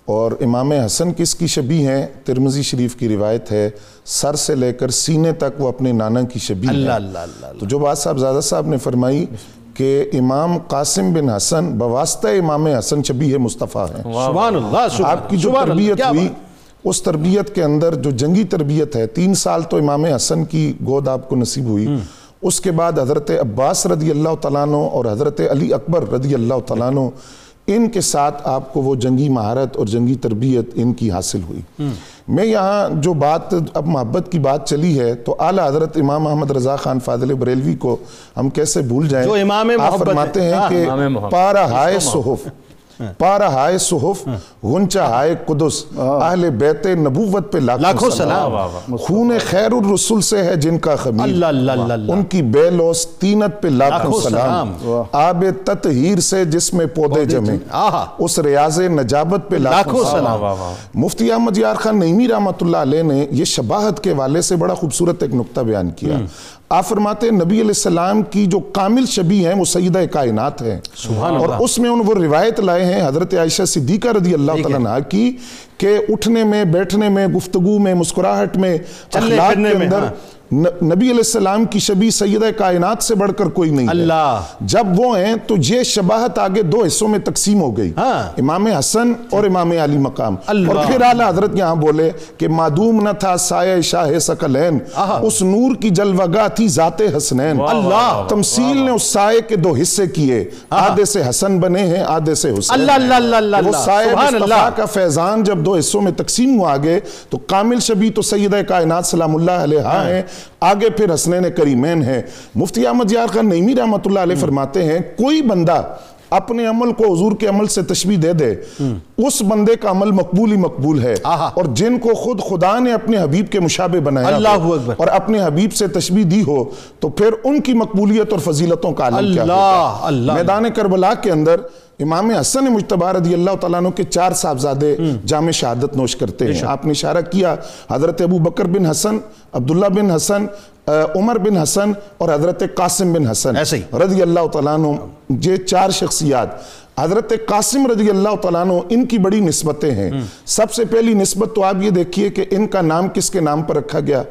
اور امام حسن کس کی شبی ہیں؟ ترمزی شریف کی روایت ہے سر سے لے کر سینے تک وہ اپنے نانا کی شبی ہیں۔ اللہ اللہ اللہ تو جو بات صاحب زادہ صاحب نے فرمائی کہ امام قاسم بن حسن بواسطہ امام حسن شبیہ مصطفیٰ ہیں۔ سبحان اللہ آپ کی جو تربیت ہوئی؟ اس تربیت کے اندر جو جنگی تربیت ہے تین سال تو امام حسن کی گود آپ کو نصیب ہوئی اس کے بعد حضرت عباس رضی اللہ تعالیٰ عنہ اور حضرت علی اکبر رضی اللہ تعالیٰ عنہ ان کے ساتھ آپ کو وہ جنگی مہارت اور جنگی تربیت ان کی حاصل ہوئی۔ میں یہاں جو بات اب محبت کی بات چلی ہے تو اعلیٰ حضرت امام محمد رضا خان فاضل بریلوی کو ہم کیسے بھول جائیں؟ جو امام آپ محبت فرماتے۔ ہیں ہاں، کہ امام محبت۔ پارا ہائے صحف۔ پارا ہائے صحف غنچہ ہائے قدس اہل بیت نبوت پہ لاکھوں سلام۔ خون خیر الرسول سے ہے جن کا خمیر۔ اللہ اللہ اللہ اللہ۔ ان کی بے لوس تینت پہ لاکھوں سلام۔ آب تطہیر سے جس میں پودے جمے۔ اس ریاض نجابت پہ لاکھوں سلام۔ مفتی احمد یار خان نعیمی رحمۃ اللہ علیہ نے یہ شباہت کے والے سے بڑا خوبصورت ایک نقطہ بیان کیا۔ آپ فرماتے ہیں نبی علیہ السلام کی جو کامل شبی ہیں وہ سیدہ کائنات ہیں۔ اور اس میں ان وہ روایت لائے ہیں حضرت عائشہ صدیقہ رضی اللہ تعالیٰ عنہ کی کہ اٹھنے میں بیٹھنے میں گفتگو میں مسکراہٹ میں اخلاق کے میں، اندر ہاں۔ نبی علیہ السلام کی شبی سیدہ کائنات سے بڑھ کر کوئی نہیں ہے۔ اللہ۔ جب وہ ہیں تو یہ شباہت آگے دو حصوں میں تقسیم ہو گئی۔ ہاں۔ امام حسن اور امام علی مقام۔ اور پھر اعلیٰ حضرت یہاں بولے کہ معدوم نہ تھا سایہ شاہ سکلین۔ اس نور کی جلوگاہ تھی ذات حسنین۔ اللہ تمثیل نے اس سائے کے دو حصے کیے۔ آدھے سے حسن بنے ہیں آدھے سے حسین۔ اللہ اللہ اللہ اللہ وہ سبحان مصطفیٰ کا فیضان جب دو حصوں میں تقسیم ہوا آگے تو کامل شبی تو سیدہ کائنات سلام اللہ علیہ ہیں۔ آگے پھر حسنین کریمین ہیں مفتی احمد یار خان نعیمی رحمت اللہ علیہ فرماتے ہیں کوئی بندہ اپنے عمل کو حضور کے عمل سے تشبیح دے دے اس بندے کا عمل مقبول ہی مقبول ہے۔ اور جن کو خود خدا نے اپنے حبیب کے مشابہ بنایا اللہ اکبر۔ اور اپنے حبیب سے تشبیح دی ہو تو پھر ان کی مقبولیت اور فضیلتوں کا عالم کیا ہوگا اللہ۔ میدان کربلا کے اندر امام حسن مجتبہ رضی اللہ تعالیٰ عنہ کے چار صاحبزادے جامع شہادت نوش کرتے ہیں۔ آپ نے اشارہ کیا حضرت ابو بکر بن حسن عبداللہ بن حسن عمر بن حسن اور حضرت قاسم بن حسن۔ رضی اللہ تعالیٰ عنہ یہ چار شخصیات۔ حضرت قاسم رضی اللہ تعالیٰ عنہ ان کی بڑی نسبتیں ہیں۔ سب سے پہلی نسبت تو آپ یہ دیکھیے کہ ان کا نام کس کے نام پر رکھا گیا۔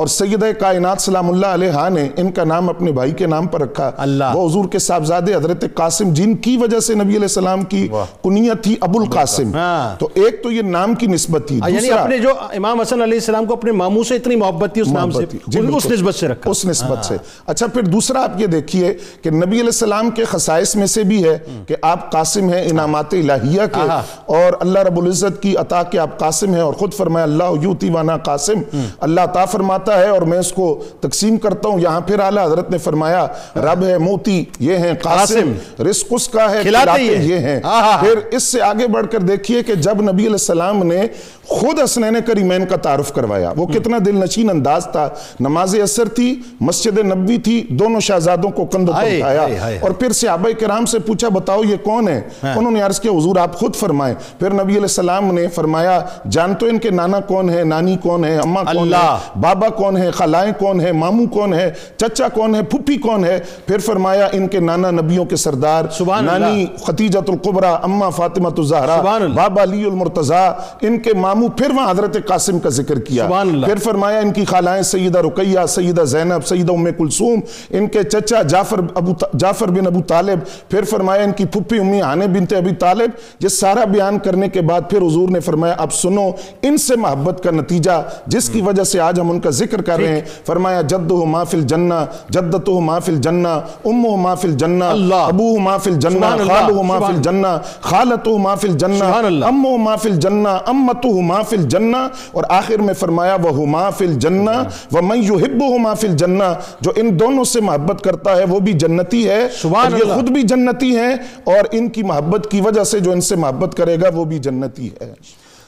اور سید کائنات سلام اللہ علیہ نے ان کا نام اپنے بھائی کے نام پر رکھا. اللہ. وہ حضور کے صاحبزادے حضرت قاسم جن کی وجہ سے نبی علیہ السلام کی کنیت تھی ابو القاسم. ہاں۔ تو ایک تو یہ نام کی نسبت تھی. یعنی دوسرا اپنے جو امام حسن علیہ السلام کو اپنے ماموں سے اتنی محبت تھی اس نام سے۔ جی، اس۔ نسبت سے رکھا. اس نسبت سے. اچھا پھر دوسرا آپ یہ دیکھیے کہ نبی علیہ السلام کے خصائص میں سے بھی ہے کہ آپ قاسم ہیں انعامات الہیہ کے۔ اور اللہ رب العزت کی عطا کے آپ قاسم ہیں اور خود فرمایا اللہ یوتی وانا قاسم. اللہ عطا فرماتا ہے اور میں اس کو تقسیم کرتا ہوں۔ یہاں پھر اعلیٰ حضرت نے فرمایا رب ہے موتی یہ ہیں قاسم رزق اس کا ہے کھلاتے یہ ہیں۔ آہا۔ پھر اس سے آگے بڑھ کر دیکھیے کہ جب نبی علیہ السلام نے خود اسنین کریمین کا تعارف کروایا وہ کتنا دل نشین انداز تھا۔ نماز اثر تھی مسجد نبوی تھی دونوں شہزادوں کو کندھوں پر اٹھایا۔ اور پھر صحابہ کرام سے پوچھا بتاؤ یہ کون ہے؟ انہوں نے عرض کیا حضور آپ خود فرمائیں۔ پھر نبی علیہ السلام نے فرمایا جانتے ہو ان کے نانا کون ہے نانی کون ہے اماں کون۔ ہے بابا کون ہے خلائیں کون ہے ماموں کون ہے چچا کون ہے پھپھی کون ہے پھر فرمایا ان کے نانا نبیوں کے سردار سبحان نانی خدیجت القبرہ اماں فاطمہ الزہرا۔ بابا علی المرتضی ان کے ماموں پھر وہاں حضرت قاسم کا ذکر کیا سبحان اللہ۔ پھر فرمایا ان کی خالائیں سیدہ رقیہ سیدہ زینب سیدہ ام کلثوم ان کے چچا جعفر ابو جعفر بن ابو طالب پھر فرمایا ان کی پھپھی امی ہانے بنت ابی طالب یہ سارا بیان کرنے کے بعد پھر حضور نے فرمایا اب سنو ان سے محبت کا نتیجہ جس کی وجہ سے آج ہم ان کا ذکر کر رہے ہیں فرمایا جدہ ما فی الجنہ جدتہ ما فی الجنہ امہ ما فی الجنہ۔ ابوہ ما فی الجنہ خالہ ما فی الجنہ خالتہ ما فی الجنہ۔ امو ما فی الجنہ امتو ما فی الجنہ اور آخر میں فرمایا وہ ما فی الجنہ ومن یحبہ ما فی الجنہ جو ان دونوں سے محبت کرتا ہے وہ بھی جنتی ہے اور یہ۔ خود بھی جنتی ہیں اور ان کی محبت کی وجہ سے جو ان سے محبت کرے گا وہ بھی جنتی ہے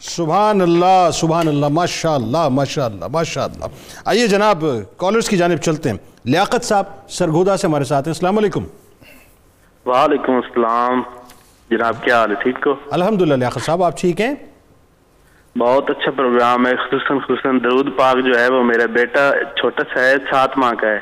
سبحان اللہ سبحان اللہ ماشاء اللہ ماشاء اللہ ماشاء اللہ آئیے جناب کالرز کی جانب چلتے ہیں۔ لیاقت صاحب سرگودا سے ہمارے ساتھ ہیں۔ السلام علیکم۔ وعلیکم السلام۔ جناب کیا حال ہے؟ ٹھیک ہو؟ الحمدللہ لیاقت صاحب آپ ٹھیک ہیں؟ بہت اچھا پروگرام ہے خصوصاً خصوصاً درود پاک جو ہے وہ میرا بیٹا چھوٹا سا ہے سات ماہ کا ہے۔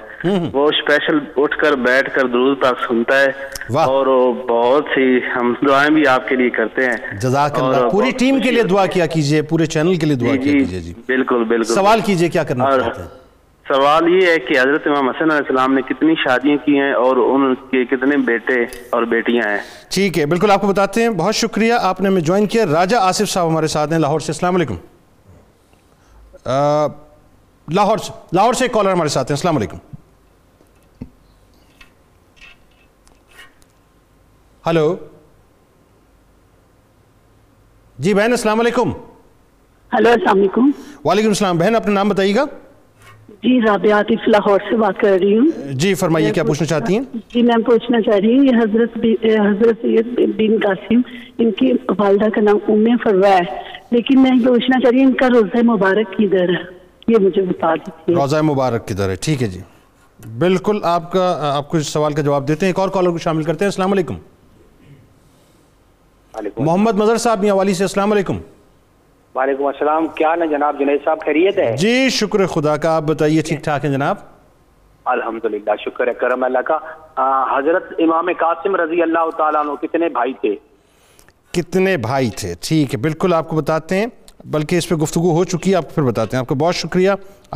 وہ اسپیشل اٹھ کر بیٹھ کر درود پاک سنتا ہے۔ اور بہت سی ہم دعائیں بھی آپ کے لیے کرتے ہیں۔ جزاک اللہ۔ پوری ٹیم کے لیے دعا کیا کیجیے پورے چینل کے لیے دعا جی کیا جی کیجیے جی۔ بالکل بالکل۔ سوال کیجیے کیا کرنا چاہتے ہیں؟ سوال یہ ہے کہ حضرت امام حسن علیہ السلام نے کتنی شادیاں کی ہیں اور ان کے کتنے بیٹے اور بیٹیاں ہیں؟ ٹھیک ہے بالکل آپ کو بتاتے ہیں بہت شکریہ آپ نے ہمیں جوائن کیا۔ راجہ آصف صاحب ہمارے ساتھ ہیں لاہور سے۔ السلام علیکم۔ آ، لاہور سے لاہور سے ایک کالر ہمارے ساتھ ہیں۔ السلام علیکم۔ ہلو۔ جی بہن السلام علیکم۔ ہلو السلام علیکم۔ وعلیکم السلام۔ بہن اپنا نام بتائیے گا۔ جی رابعہ عاطف لاہور سے بات کر رہی ہوں۔ جی فرمائیے کیا پوچھنا چاہتی ہیں؟ جی میں پوچھنا چاہ رہی ہوں یہ حضرت حضرت سید بن قاسم ان کی والدہ کا نام ام فروا ہے۔ لیکن میں یہ پوچھنا چاہ رہی ہوں ان کا روزہ مبارک کدھر ہے؟ یہ مجھے بتا دیجیے روزہ مبارک کی ہے؟ ٹھیک ہے جی۔ بالکل آپ کا آپ کو اس سوال کا جواب دیتے ہیں۔ ایک اور کالر کو شامل کرتے ہیں۔ السلام علیکم۔ محمد مظہر صاحب میاں والی سے۔ السلام علیکم۔ وعلیکم السلام کیا ہے جناب؟ جنید صاحب خیریت ہے؟ جی شکر خدا کا آپ بتائیے ٹھیک ٹھاک ہیں جناب؟ الحمدللہ شکر ہے کرم اللہ کا۔ حضرت امام قاسم رضی اللہ تعالیٰ عنہ کتنے بھائی تھے؟ کتنے بھائی تھے؟ ٹھیک ہے بالکل آپ کو بتاتے ہیں بلکہ اس پہ گفتگو ہو چکی ہے آپ کو پھر بتاتے ہیں۔ آپ کا بہت شکریہ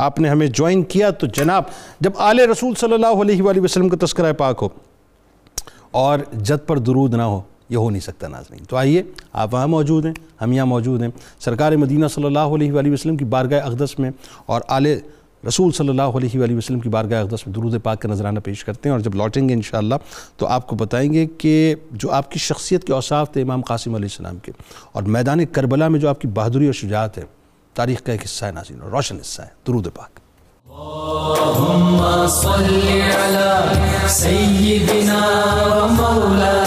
آپ نے ہمیں جوائن کیا تو جناب جب آل رسول صلی اللہ علیہ وآلہ وسلم کا تذکرہ پاک ہو اور جد پر درود نہ ہو یہ ہو نہیں سکتا ناظرین۔ تو آئیے، آپ وہاں موجود ہیں، ہم یہاں موجود ہیں۔ سرکار مدینہ صلی اللہ علیہ وآلہ وسلم کی بارگاہ اقدس میں اور آل رسول صلی اللہ علیہ وآلہ وسلم کی بارگاہ اقدس میں درود پاک کا نذرانہ پیش کرتے ہیں اور جب لوٹیں گے انشاءاللہ تو آپ کو بتائیں گے کہ جو آپ کی شخصیت کے اوصاف تھے امام قاسم علیہ السلام کے اور میدان کربلا میں جو آپ کی بہادری اور شجاعت ہے، تاریخ کا ایک حصہ ہے ناظرین، اور روشن حصہ ہے، درود پاک۔ اللهم صل على سيدنا ومولانا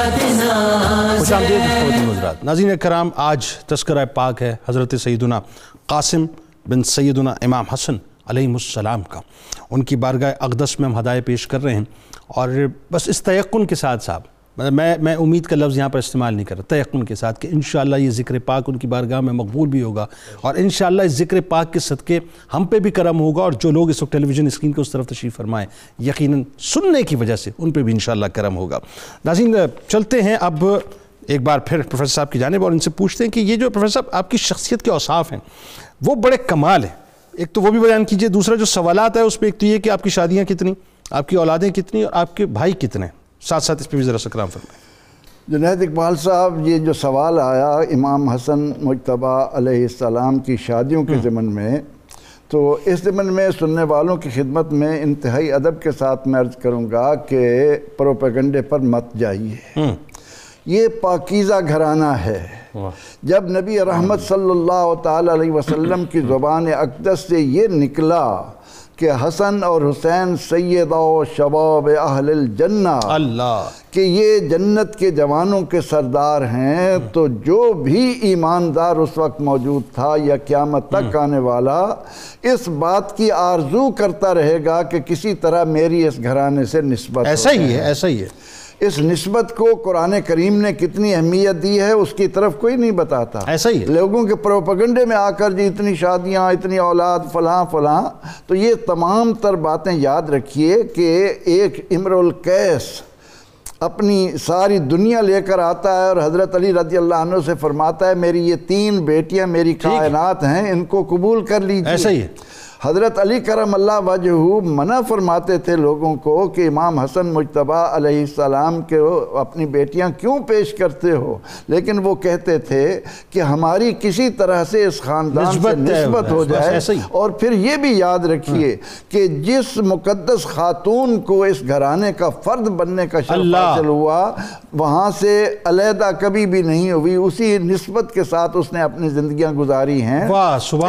خوش آمدید حضرات ناظرین کرام آج تذکرہ پاک ہے حضرت سیدنا قاسم بن سیدنا امام حسن علیہ السلام کا۔ ان کی بارگاہ اقدس میں ہم ہدایت پیش کر رہے ہیں اور بس اس تیقن کے ساتھ صاحب مطلب میں میں امید کا لفظ یہاں پر استعمال نہیں کر رہا، تیقن کے ساتھ کہ انشاءاللہ یہ ذکر پاک ان کی بارگاہ میں مقبول بھی ہوگا اور انشاءاللہ اس ذکر پاک کے صدقے ہم پہ بھی کرم ہوگا اور جو لوگ اس وقت ٹیلی ویژن اسکرین کے اس طرف تشریف فرمائیں یقیناً سننے کی وجہ سے ان پہ بھی انشاءاللہ کرم ہوگا۔ ناظرین، چلتے ہیں اب ایک بار پھر پروفیسر صاحب کی جانب اور ان سے پوچھتے ہیں کہ یہ جو پروفیسر صاحب آپ کی شخصیت کے اوصاف ہیں، وہ بڑے کمال ہیں۔ ایک تو وہ بھی بیان کیجیے، دوسرا جو سوالات ہے اس پہ، ایک تو یہ کہ آپ کی شادیاں کتنی، آپ کی اولادیں کتنی اور آپ کے بھائی کتنے ہیں۔ ساتھ ساتھ اس پہ بھی ذرا سکرام فرمائیں۔ جنید اقبال صاحب یہ جو سوال آیا امام حسن مجتبہ علیہ السلام کی شادیوں کے ضمن میں تو اس ضمن میں سننے والوں کی خدمت میں انتہائی ادب کے ساتھ میں عرض کروں گا کہ پروپیگنڈے پر مت جائیے۔ یہ پاکیزہ گھرانہ ہے۔ جب نبی رحمت صلی اللہ تعالی علیہ وسلم کی زبان اقدس سے یہ نکلا کہ حسن اور حسین سید و شباب اہل الجنہ اللہ۔ کہ یہ جنت کے جوانوں کے سردار ہیں تو جو بھی ایماندار اس وقت موجود تھا یا قیامت تک آنے والا اس بات کی آرزو کرتا رہے گا کہ کسی طرح میری اس گھرانے سے نسبت ایسا ہی ہے ایسا ہی ہے۔ اس نسبت کو قرآن کریم نے کتنی اہمیت دی ہے اس کی طرف کوئی نہیں بتاتا۔ ایسا ہی ہے۔ لوگوں کے پروپگنڈے میں آ کر جی اتنی شادیاں اتنی اولاد فلاں فلاں تو یہ تمام تر باتیں یاد رکھیے کہ ایک امر القیس اپنی ساری دنیا لے کر آتا ہے اور حضرت علی رضی اللہ عنہ سے فرماتا ہے میری یہ تین بیٹیاں میری کائنات ہیں ان کو قبول کر لیجیے ایسا ہی ہے۔ حضرت علی کرم اللہ وجہ منع فرماتے تھے لوگوں کو کہ امام حسن مجتبہ علیہ السلام کے اپنی بیٹیاں کیوں پیش کرتے ہو لیکن وہ کہتے تھے کہ ہماری کسی طرح سے اس خاندان سے نسبت ہو جائے،۔ اور پھر یہ بھی یاد رکھیے کہ جس مقدس خاتون کو اس گھرانے کا فرد بننے کا شرف۔ حاصل ہوا وہاں سے علیحدہ کبھی بھی نہیں ہوئی اسی نسبت کے ساتھ اس نے اپنی زندگیاں گزاری ہیں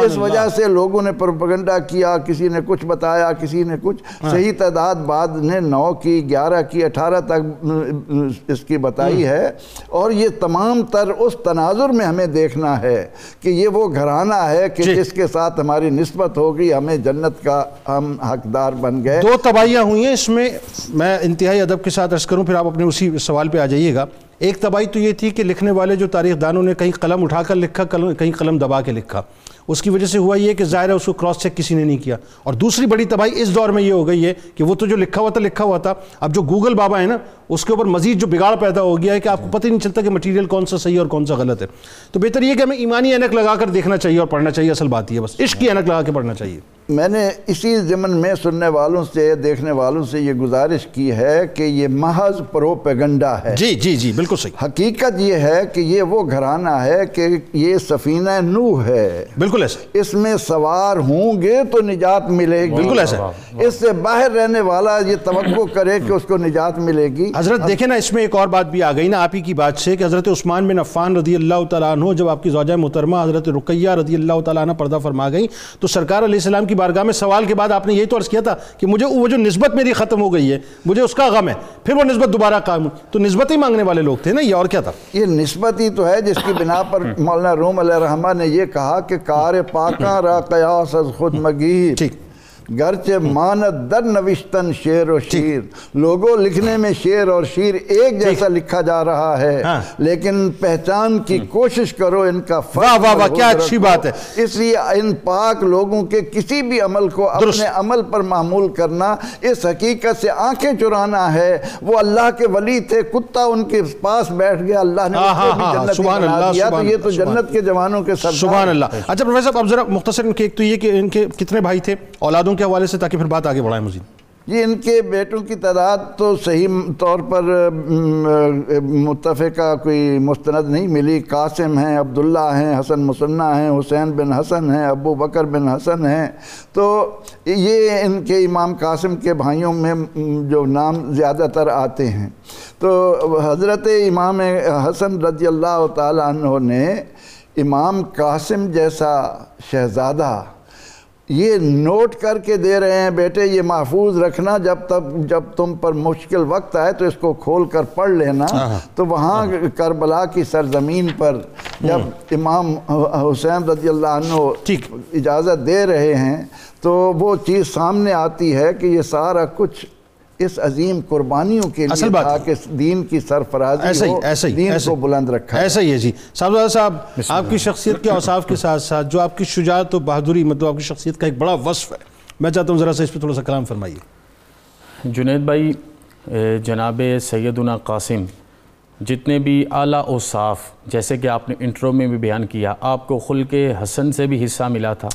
اس وجہ۔ سے لوگوں نے پروپگنڈا کیا کسی نے کچھ بتایا کسی نے کچھ۔ ہاں۔ صحیح تعداد بعد نے نو کی گیارہ کی اٹھارہ تک اس کی بتائی ہے۔ اور یہ تمام تر اس تناظر میں ہمیں دیکھنا ہے کہ یہ وہ گھرانہ ہے کہ جی۔ جس کے ساتھ ہماری نسبت ہوگی ہمیں جنت کا ہم حقدار بن گئے۔ دو تباہیاں ہوئی ہیں اس میں۔ میں انتہائی ادب کے ساتھ عرض کروں پھر آپ اپنے اسی سوال پہ آ جائیے گا۔ ایک تباہی تو یہ تھی کہ لکھنے والے جو تاریخ دانوں نے کہیں قلم اٹھا کر لکھا کہیں قلم دبا کے لکھا۔ اس کی وجہ سے ہوا یہ کہ ظاہر ہے اس کو کراس چیک کسی نے نہیں کیا۔ اور دوسری بڑی تباہی اس دور میں یہ ہو گئی ہے کہ وہ تو جو لکھا ہوا تھا لکھا ہوا تھا۔ اب جو گوگل بابا ہے نا اس کے اوپر مزید جو بگاڑ پیدا ہو گیا ہے کہ آپ کو پتہ ہی نہیں چلتا کہ مٹیریل کون سا صحیح اور کون سا غلط ہے۔ تو بہتر یہ کہ ہمیں ایمانی اینک لگا کر دیکھنا چاہیے اور پڑھنا چاہیے اصل بات یہ ہے بس۔ عشق کی اینک لگا کے پڑھنا چاہیے۔ میں نے اسی ضمن میں سننے والوں سے دیکھنے والوں سے یہ گزارش کی ہے کہ یہ محض پروپیگنڈا ہے۔ جی جی جی بالکل صحیح۔ حقیقت یہ ہے کہ یہ وہ گھرانہ ہے کہ یہ سفینہ نوح ہے۔ بالکل ایسا اس میں سوار ہوں گے تو نجات ملے گی۔ بالکل ایسا اس سے باہر رہنے والا یہ توقع کرے کہ اس کو نجات ملے گی۔ حضرت دیکھیں نا اس میں ایک اور بات بھی آ گئی نا آپ ہی کی بات سے کہ حضرت عثمان بن عفان رضی اللہ تعالیٰ عنہ جب آپ کی زوجہ محترمہ حضرت رقیہ رضی اللہ تعالیٰ عنہ پردہ فرما گئی تو سرکار علیہ السلام کی بارگاہ میں سوال کے بعد آپ نے یہی تو عرض کیا تھا کہ مجھے وہ جو نسبت میری ختم ہو گئی ہے مجھے اس کا غم ہے پھر وہ نسبت دوبارہ قائم ہوئی۔ تو نسبت ہی مانگنے والے لوگ تھے نا یہ اور کیا تھا؟ یہ نسبت ہی تو ہے جس کی بنا پر مولانا روم علیہ الرحمہ نے یہ کہا کہ کار پاکاں را قیاس از خود مگیر۔ ٹھیک۔ گرچہ ماند در نوشتن شیر و شیر لوگوں لکھنے میں شیر اور شیر ایک جیسا لکھا جا رہا ہے ہاں۔ لیکن پہچان کی کوشش کرو ان کا فرق واہ، واہ، کیا اچھی۔ بات ہے۔ اس لیے ان پاک لوگوں کے کسی بھی عمل کو۔ اپنے عمل پر معمول کرنا اس حقیقت سے آنکھیں چرانا ہے وہ اللہ کے ولی تھے کتا ان کے پاس بیٹھ گیا اللہ نے ہاں، ہاں، سبحان بنا اللہ، دیا تو سبحان یہ تو جنت کے جوانوں کے سبحان۔ اللہ اچھا پروفیسر صاحب اب ذرا مختصر ان کے ایک تو یہ کہ ان کے کتنے بھائی تھے اولادوں کے حوالے سے تاکہ پھر بات آگے بڑھائیں مزید۔ جی ان کے بیٹوں کی تعداد تو صحیح طور پر متفقہ کوئی مستند نہیں ملی۔ قاسم ہیں، عبداللہ ہیں، حسن مصنع ہیں، حسین بن حسن ہیں، ابو بکر بن حسن ہیں۔ تو یہ ان کے امام قاسم کے بھائیوں میں جو نام زیادہ تر آتے ہیں۔ تو حضرت امام حسن رضی اللہ تعالیٰ عنہ نے امام قاسم جیسا شہزادہ یہ نوٹ کر کے دے رہے ہیں بیٹے یہ محفوظ رکھنا جب تک جب تم پر مشکل وقت آئے تو اس کو کھول کر پڑھ لینا۔ تو وہاں کربلا کی سرزمین پر جب امام حسین رضی اللہ عنہ اجازت دے رہے ہیں تو وہ چیز سامنے آتی ہے کہ یہ سارا کچھ اس عظیم قربانیوں کے اصل لیے بات تھا۔ کہ دین کی سرفرازی ایسا ہی ہو ایسا ہی دین ایسا کو۔ بلند رکھا ایسا ہی ہے جی صاحب صاحب آپ کی شخصیت کے اوصاف کے ساتھ ساتھ جو آپ کی شجاعت و بہادری مطلب آپ کی شخصیت کا ایک بڑا وصف ہے میں چاہتا ہوں ذرا سا اس پہ تھوڑا سا کلام فرمائیے جنید بھائی جناب سیدنا قاسم جتنے بھی اعلیٰ و صاف جیسے کہ آپ نے انٹرو میں بھی بیان کیا آپ کو خلق حسن سے بھی حصہ ملا تھا۔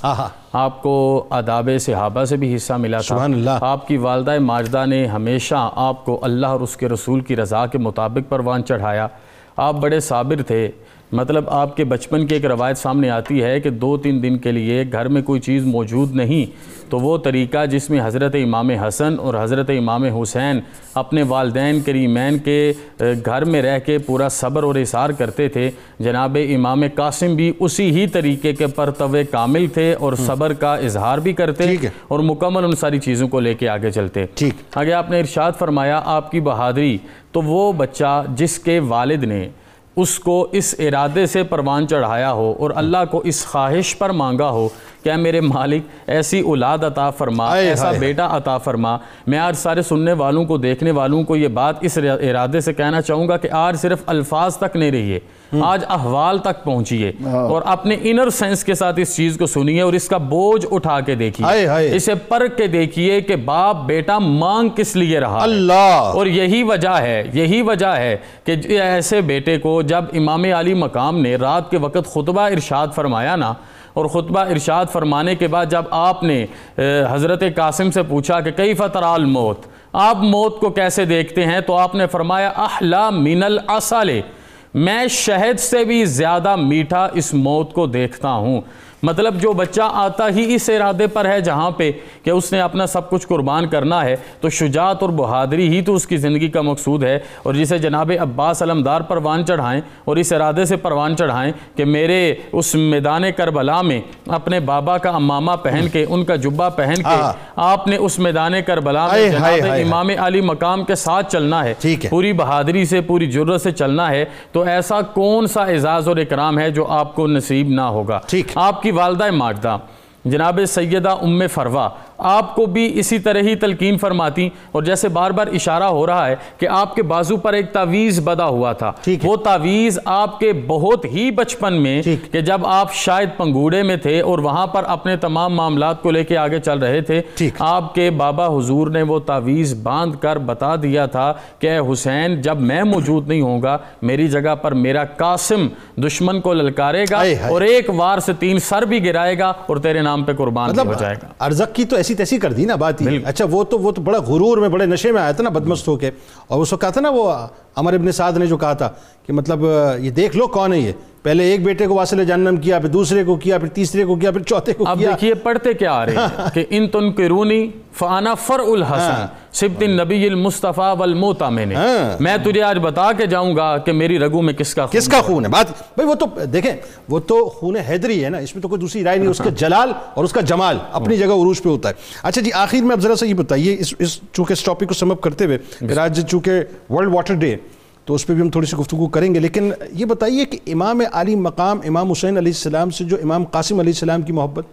آپ کو آداب صحابہ سے بھی حصہ ملا تھا۔ اللہ۔ آپ کی والدہ ماجدہ نے ہمیشہ آپ کو اللہ اور اس کے رسول کی رضا کے مطابق پروان چڑھایا۔ آپ بڑے صابر تھے۔ مطلب آپ کے بچپن کی ایک روایت سامنے آتی ہے کہ دو تین دن کے لیے گھر میں کوئی چیز موجود نہیں تو وہ طریقہ جس میں حضرت امام حسن اور حضرت امام حسین اپنے والدین کریمین کے گھر میں رہ کے پورا صبر اور اثار کرتے تھے جناب امام قاسم بھی اسی ہی طریقے کے پرتو کامل تھے اور صبر کا اظہار بھی کرتے۔ اور مکمل ان ساری چیزوں کو لے کے آگے چلتے۔ ٹھیک۔ آگے آپ نے ارشاد فرمایا آپ کی بہادری تو وہ بچہ جس کے والد نے اس کو اس ارادے سے پروان چڑھایا ہو اور اللہ کو اس خواہش پر مانگا ہو کہ اے میرے مالک ایسی اولاد عطا فرما ایسا۔ بیٹا عطا فرما میں آج سارے سننے والوں کو دیکھنے والوں کو یہ بات اس ارادے سے کہنا چاہوں گا کہ آج صرف الفاظ تک نہیں رہیے آج احوال تک پہنچیے اور اپنے انر سینس کے ساتھ اس چیز کو سنیے اور اس کا بوجھ اٹھا کے دیکھیے۔ اسے پرکھ کے دیکھیے کہ باپ بیٹا مانگ کس لیے رہا ہے. اللہ. اور یہی وجہ ہے یہی وجہ ہے کہ ایسے بیٹے کو جب امام علی مقام نے رات کے وقت خطبہ ارشاد فرمایا نا اور خطبہ ارشاد فرمانے کے بعد جب آپ نے حضرت قاسم سے پوچھا کہ کئی فترال موت آپ موت کو کیسے دیکھتے ہیں؟ تو آپ نے فرمایا احلا من العسل. میں شہد سے بھی زیادہ میٹھا اس موت کو دیکھتا ہوں۔ مطلب جو بچہ آتا ہی اس ارادے پر ہے جہاں پہ کہ اس نے اپنا سب کچھ قربان کرنا ہے تو شجاعت اور بہادری ہی تو اس کی زندگی کا مقصود ہے اور جسے جناب عباس علمدار پروان چڑھائیں اور اس ارادے سے پروان چڑھائیں کہ میرے اس میدان کربلا میں اپنے بابا کا امامہ پہن کے ان کا جبہ پہن کے۔ آپ نے اس میدان کربلا میں جناب۔ امام علی مقام کے ساتھ چلنا ہے۔ پوری بہادری سے پوری جرت سے چلنا ہے تو ایسا کون سا اعزاز اور اکرام ہے جو آپ کو نصیب نہ ہوگا۔ آپ کی والدہ ماجدہ جناب سیدہ ام فروا آپ کو بھی اسی طرح ہی تلقین فرماتی اور جیسے بار بار اشارہ ہو رہا ہے کہ آپ کے بازو پر ایک تعویز بدا ہوا تھا۔ وہ تعویز آپ کے بہت ہی بچپن میں۔ کہ جب آپ شاید پنگوڑے میں تھے اور وہاں پر اپنے تمام معاملات کو لے کے آگے چل رہے تھے۔ آپ کے بابا حضور نے وہ تعویز باندھ کر بتا دیا تھا کہ اے حسین جب میں موجود نہیں ہوں گا میری جگہ پر میرا قاسم دشمن کو للکارے گا۔ اور ایک وار سے تین سر بھی گرائے گا اور تیرے نام پہ قربان بھی ہو مطلب جائے گا ارزق کی تو ایسی تیسی کر دی نا بات یہ اچھا وہ تو وہ تو بڑا غرور میں بڑے نشے میں آیا تھا نا بدمست ہو کے۔ اور اس وقت کہا تھا نا وہ عمر ابن سعد نے جو کہا تھا کہ مطلب یہ دیکھ لو کون ہے یہ۔ پہلے ایک بیٹے کو واصل جہنم کیا پھر دوسرے کو کیا پھر تیسرے کو کیا پھر چوتھے کو اب کیا۔ دیکھیے پڑھتے کیا آ رہے ہیں کہ ان تن کرونی فانا فر الحسن سبت النبی المصطفیٰ والموتا میں نے۔ ہاں۔ میں تجھے آج بتا کے جاؤں گا کہ میری رگو میں کس کا خون کس کا خون ہے؟ بات بھائی وہ تو دیکھیں وہ تو خون حیدری ہے نا اس میں تو کوئی دوسری رائے نہیں اس کا جلال اور اس کا جمال اپنی جگہ عروج پہ ہوتا ہے۔ اچھا جی آخر میں اب ذرا سا یہ بتائیے اس اس چونکہ اس ٹاپک کو سم اپ کرتے ہوئے پھر آج چونکہ ورلڈ واٹر ڈے تو اس پہ بھی ہم تھوڑی سی گفتگو کریں گے۔ لیکن یہ بتائیے کہ امام علی مقام، امام حسین علیہ السلام سے جو امام قاسم علیہ السلام کی محبت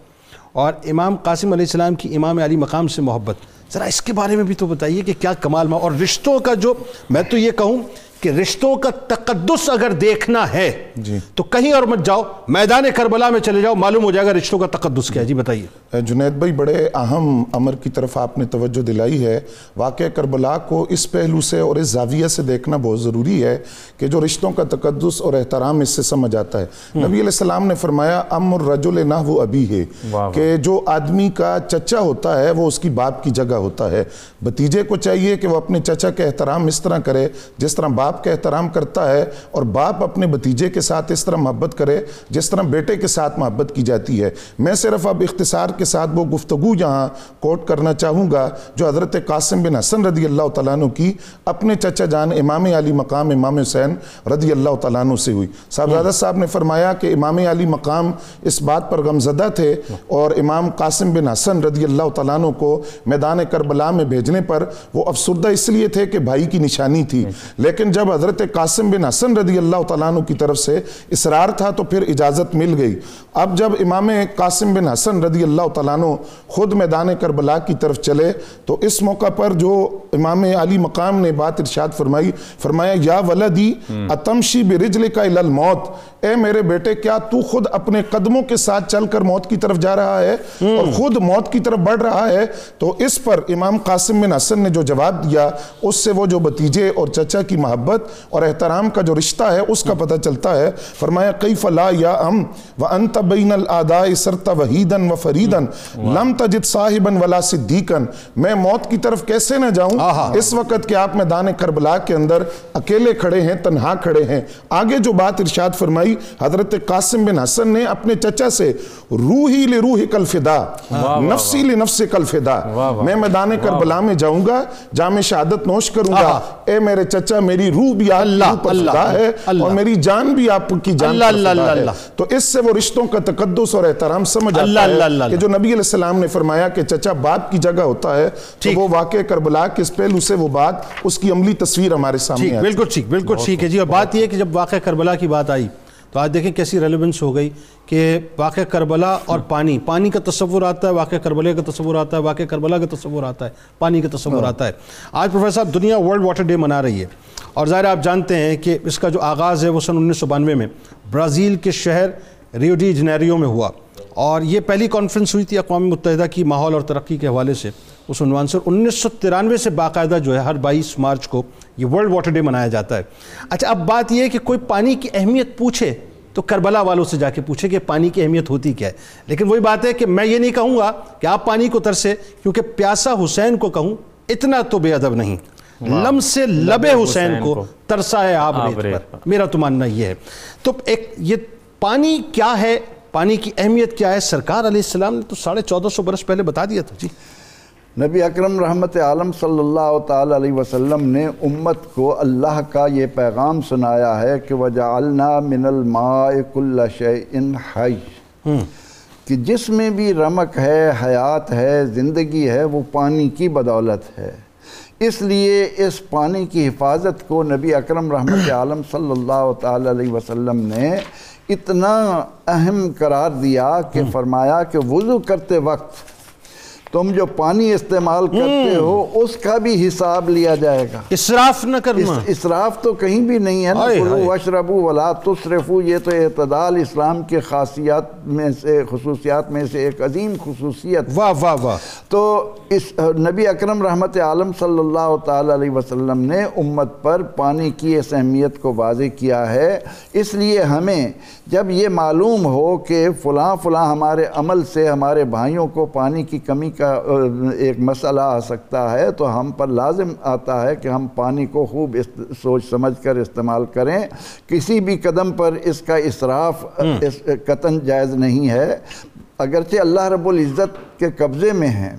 اور امام قاسم علیہ السلام کی امام علی مقام سے محبت، ذرا اس کے بارے میں بھی تو بتائیے کہ کیا کمال ما اور رشتوں کا جو میں تو یہ کہوں کہ رشتوں کا تقدس اگر دیکھنا ہے جی۔ تو کہیں اور مت جاؤ میدان کربلا میں چلے جاؤ معلوم ہو جائے گا رشتوں کا تقدس کیا ہے۔ جی بتائیے۔ جنید بھائی بڑے اہم امر کی طرف آپ نے توجہ دلائی ہے۔ واقع کربلا کو اس پہلو سے اور اس زاویہ سے دیکھنا بہت ضروری ہے کہ جو رشتوں کا تقدس اور احترام اس سے سمجھ آتا ہے۔ نبی علیہ السلام نے فرمایا ام الرجل نہ وہ ابھی ہے کہ جو آدمی کا چچا ہوتا ہے وہ اس کی باپ کی جگہ ہوتا ہے۔ بتیجے کو چاہیے کہ وہ اپنے چچا کے احترام اس طرح کرے جس طرح باپ کا احترام کرتا ہے اور باپ اپنے بتیجے کے ساتھ اس طرح محبت کرے، جس طرح بیٹے کے ساتھ محبت کی جاتی ہے۔ میں صرف اب اختصار کے ساتھ وہ گفتگو یہاں کوٹ کرنا چاہوں گا جو حضرت قاسم بن حسن رضی اللہ تعالیٰ عنہ کی اپنے چچا جان امام علی مقام امام حسین رضی اللہ تعالیٰ عنہ سے ہوئی۔ صاحبزادہ صاحب نے فرمایا کہ امام علی مقام اس بات پر غمزدہ تھے اور امام قاسم بن حسن رضی اللہ تعالیٰ عنہ کو میدان کربلا میں بھیجنے پر وہ افسردہ اس لیے تھے کہ بھائی کی نشانی تھی۔ لیکن جب حضرت قاسم بن حسن رضی اللہ تعالیٰ عنہ کی طرف سے اصرار تھا تو پھر اجازت مل گئی۔ اب جب امام قاسم بن حسن رضی اللہ تعالیٰ عنہ خود میدان کربلا کی طرف چلے تو اس موقع پر جو امام علی مقام نے بات ارشاد فرمائی فرمایا یا ولدی اتمشی برجل کا الموت۔ اے میرے بیٹے کیا تو خود اپنے قدموں کے ساتھ چل کر موت کی طرف جا رہا ہے؟ اور خود موت کی طرف بڑھ رہا ہے؟ تو اس پر امام قاسم بن حسن نے جو جواب دیا اس سے وہ جو بتیجے اور چچا کی محبت اور احترام کا جو رشتہ ہے اس کا پتہ چلتا ہے۔ فرمایا کیف لا یا ام وانت بین الاداء سرت وحیدن و فریدن لم تجد صاحبا ولا صدیقن میں موت کی طرف کیسے نہ جاؤں؟ اس وقت کہ آپ میدان کربلا کے اندر اکیلے کھڑے ہیں تنہا کھڑے ہیں۔ آگے جو بات ارشاد فرمائی حضرت قاسم بن حسن نے اپنے چچا سے روحی لے روح کل فدا نفسی لے نفس کل فدا میں میدان کربلا میں جاؤں گا جامع شہادت نوش کروں گا اے میرے چچا میری روح بھی آپ کی پر فدا ہے اور میری جان بھی آپ کی جان پر فدا ہے۔ تو اس سے وہ رشتوں کا تقدس اور احترام سمجھ آتا ہے کہ جو نبی علیہ السلام نے فرمایا کہ چچا باپ کی جگہ ہوتا ہے تو وہ واقع کربلا کے اس پہلو سے وہ بات اس کی عملی تصویر ہمارے سامنے ٹھیک بالکل ٹھیک بالکل ٹھیک ہے جی۔ اور بات یہ ہے کہ جب واقع کربلا کی بات آئی تو آج دیکھیں کیسی ریلیونس ہو گئی کہ واقع کربلا اور پانی پانی کا تصور آتا ہے واقع کربلے کا تصور آتا ہے واقع کربلا کا تصور آتا ہے پانی کا تصور آتا ہے۔ آج پروفیسر صاحب دنیا ورلڈ واٹر ڈے منا رہی ہے اور ظاہر آپ جانتے ہیں کہ اس کا جو آغاز ہے وہ سن انیس سو بانوے میں برازیل کے شہر ریو ڈی جنیریو میں ہوا اور یہ پہلی کانفرنس ہوئی تھی اقوام متحدہ کی ماحول اور ترقی کے حوالے سے۔ اس عنوان سے۔ انیس سو ترانوے سے باقاعدہ جو ہے ہر بائیس مارچ کو یہ ورلڈ واٹر ڈے منایا جاتا ہے۔ اچھا اب بات یہ ہے کہ کوئی پانی کی اہمیت پوچھے تو کربلا والوں سے جا کے پوچھے کہ پانی کی اہمیت ہوتی کیا ہے۔ لیکن وہی بات ہے کہ میں یہ نہیں کہوں گا کہ آپ پانی کو ترسے کیونکہ پیاسا حسین کو کہوں اتنا تو بے ادب نہیں۔ لم سے لبے حسین کو ترسا ہے آپ میرا تو ماننا یہ ہے۔ تو ایک یہ پانی کیا ہے؟ پانی کی اہمیت کیا ہے؟ سرکار علیہ السلام نے تو ساڑھے چودہ سو برس پہلے بتا دیا تھا۔ جی۔ نبی اکرم رحمت عالم صلی اللہ تعالی علیہ وسلم نے امت کو اللہ کا یہ پیغام سنایا ہے کہ وَجَعَلْنَا مِنَ الْمَاءِ كُلَّ شَيْءٍ حَيٍّ کہ جس میں بھی رمق ہے حیات ہے زندگی ہے وہ پانی کی بدولت ہے۔ اس لیے اس پانی کی حفاظت کو نبی اکرم رحمت عالم صلی اللہ تعالی علیہ وسلم نے اتنا اہم قرار دیا کہ فرمایا کہ وضو کرتے وقت تم جو پانی استعمال کرتے ہو اس کا بھی حساب لیا جائے گا۔ اسراف نہ کرنا۔ اسراف تو کہیں بھی نہیں ہے نا۔ وشربو ولا تصرفو یہ تو اعتدال اسلام کے خاصیات میں سے خصوصیات میں سے ایک عظیم خصوصیت۔ واہ واہ واہ۔ تو اس نبی اکرم رحمت عالم صلی اللہ تعالی علیہ وسلم نے امت پر پانی کی اس اہمیت کو واضح کیا ہے۔ اس لیے ہمیں جب یہ معلوم ہو کہ فلاں فلاں ہمارے عمل سے ہمارے بھائیوں کو پانی کی کمی کا ایک مسئلہ آ سکتا ہے تو ہم پر لازم آتا ہے کہ ہم پانی کو خوب سوچ سمجھ کر استعمال کریں۔ کسی بھی قدم پر اس کا اسراف قطن جائز نہیں ہے۔ اگرچہ اللہ رب العزت کے قبضے میں ہیں۔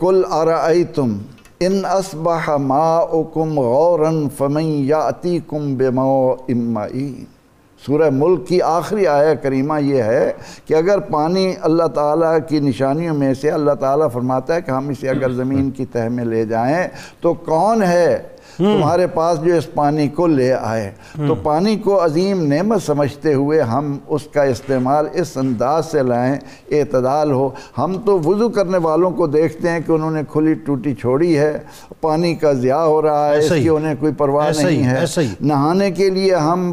کل آرائیتم ان اصبح ماؤکم غورا فمن یاتیکم بمو امائین سورہ ملک کی آخری آیہ کریمہ یہ ہے کہ اگر پانی اللہ تعالیٰ کی نشانیوں میں سے اللہ تعالیٰ فرماتا ہے کہ ہم اسے اگر زمین کی تہ میں لے جائیں تو کون ہے تمہارے پاس جو اس پانی کو لے آئے۔ تو پانی کو عظیم نعمت سمجھتے ہوئے ہم اس کا استعمال اس انداز سے لائیں اعتدال ہو۔ ہم تو وضو کرنے والوں کو دیکھتے ہیں کہ انہوں نے کھلی ٹوٹی چھوڑی ہے پانی کا ضیاع ہو رہا ہے اس کی انہیں کوئی پرواہ نہیں ہے۔ نہانے کے لیے ہم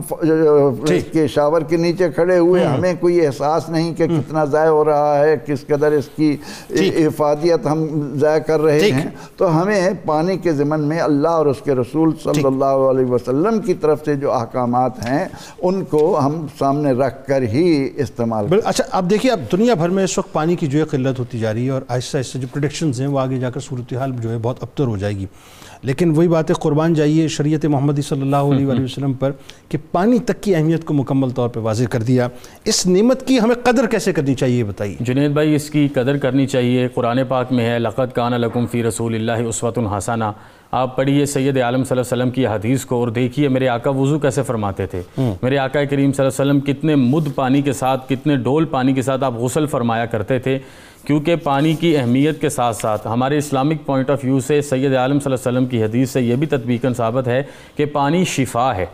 کے شاور کے نیچے کھڑے ہوئے ہمیں کوئی احساس نہیں کہ کتنا ضائع ہو رہا ہے کس قدر اس کی افادیت ہم ضائع کر رہے۔ ہیں۔ تو ہمیں پانی کے ضمن میں اللہ اور اس کے رسول صلی اللہ علیہ وسلم کی طرف سے جو احکامات ہیں ان کو ہم سامنے رکھ کر ہی استعمال بل اچھا اب دیکھیے اب دنیا بھر میں اس وقت پانی کی جو ہے قلت ہوتی جا رہی ہے اور آہستہ آہستہ جو پروڈکشنز ہیں وہ آگے جا کر صورتحال جو ہے بہت ابتر ہو جائے گی۔ لیکن وہی بات ہے قربان جائیے شریعت محمدی صلی اللہ علیہ وآلہ وسلم پر کہ پانی تک کی اہمیت کو مکمل طور پہ واضح کر دیا۔ اس نعمت کی ہمیں قدر کیسے کرنی چاہیے بتائیے؟ جنید بھائی اس کی قدر کرنی چاہیے قرآن پاک میں ہے لقد کان لکم فی رسول اللہ عصوت الحسنہ آپ پڑھیے سید عالم صلی اللہ علیہ وسلم کی حدیث کو اور دیکھیے میرے آقا وضو کیسے فرماتے تھے۔ میرے آقا کریم صلی اللہ علیہ وسلم کتنے مد پانی کے ساتھ کتنے ڈول پانی کے ساتھ آپ غسل فرمایا کرتے تھے۔ کیونکہ پانی کی اہمیت کے ساتھ ساتھ ہمارے اسلامک پوائنٹ آف ویو سے سید عالم صلی اللہ علیہ وسلم کی حدیث سے یہ بھی تطبیقاً ثابت ہے کہ پانی شفا ہے۔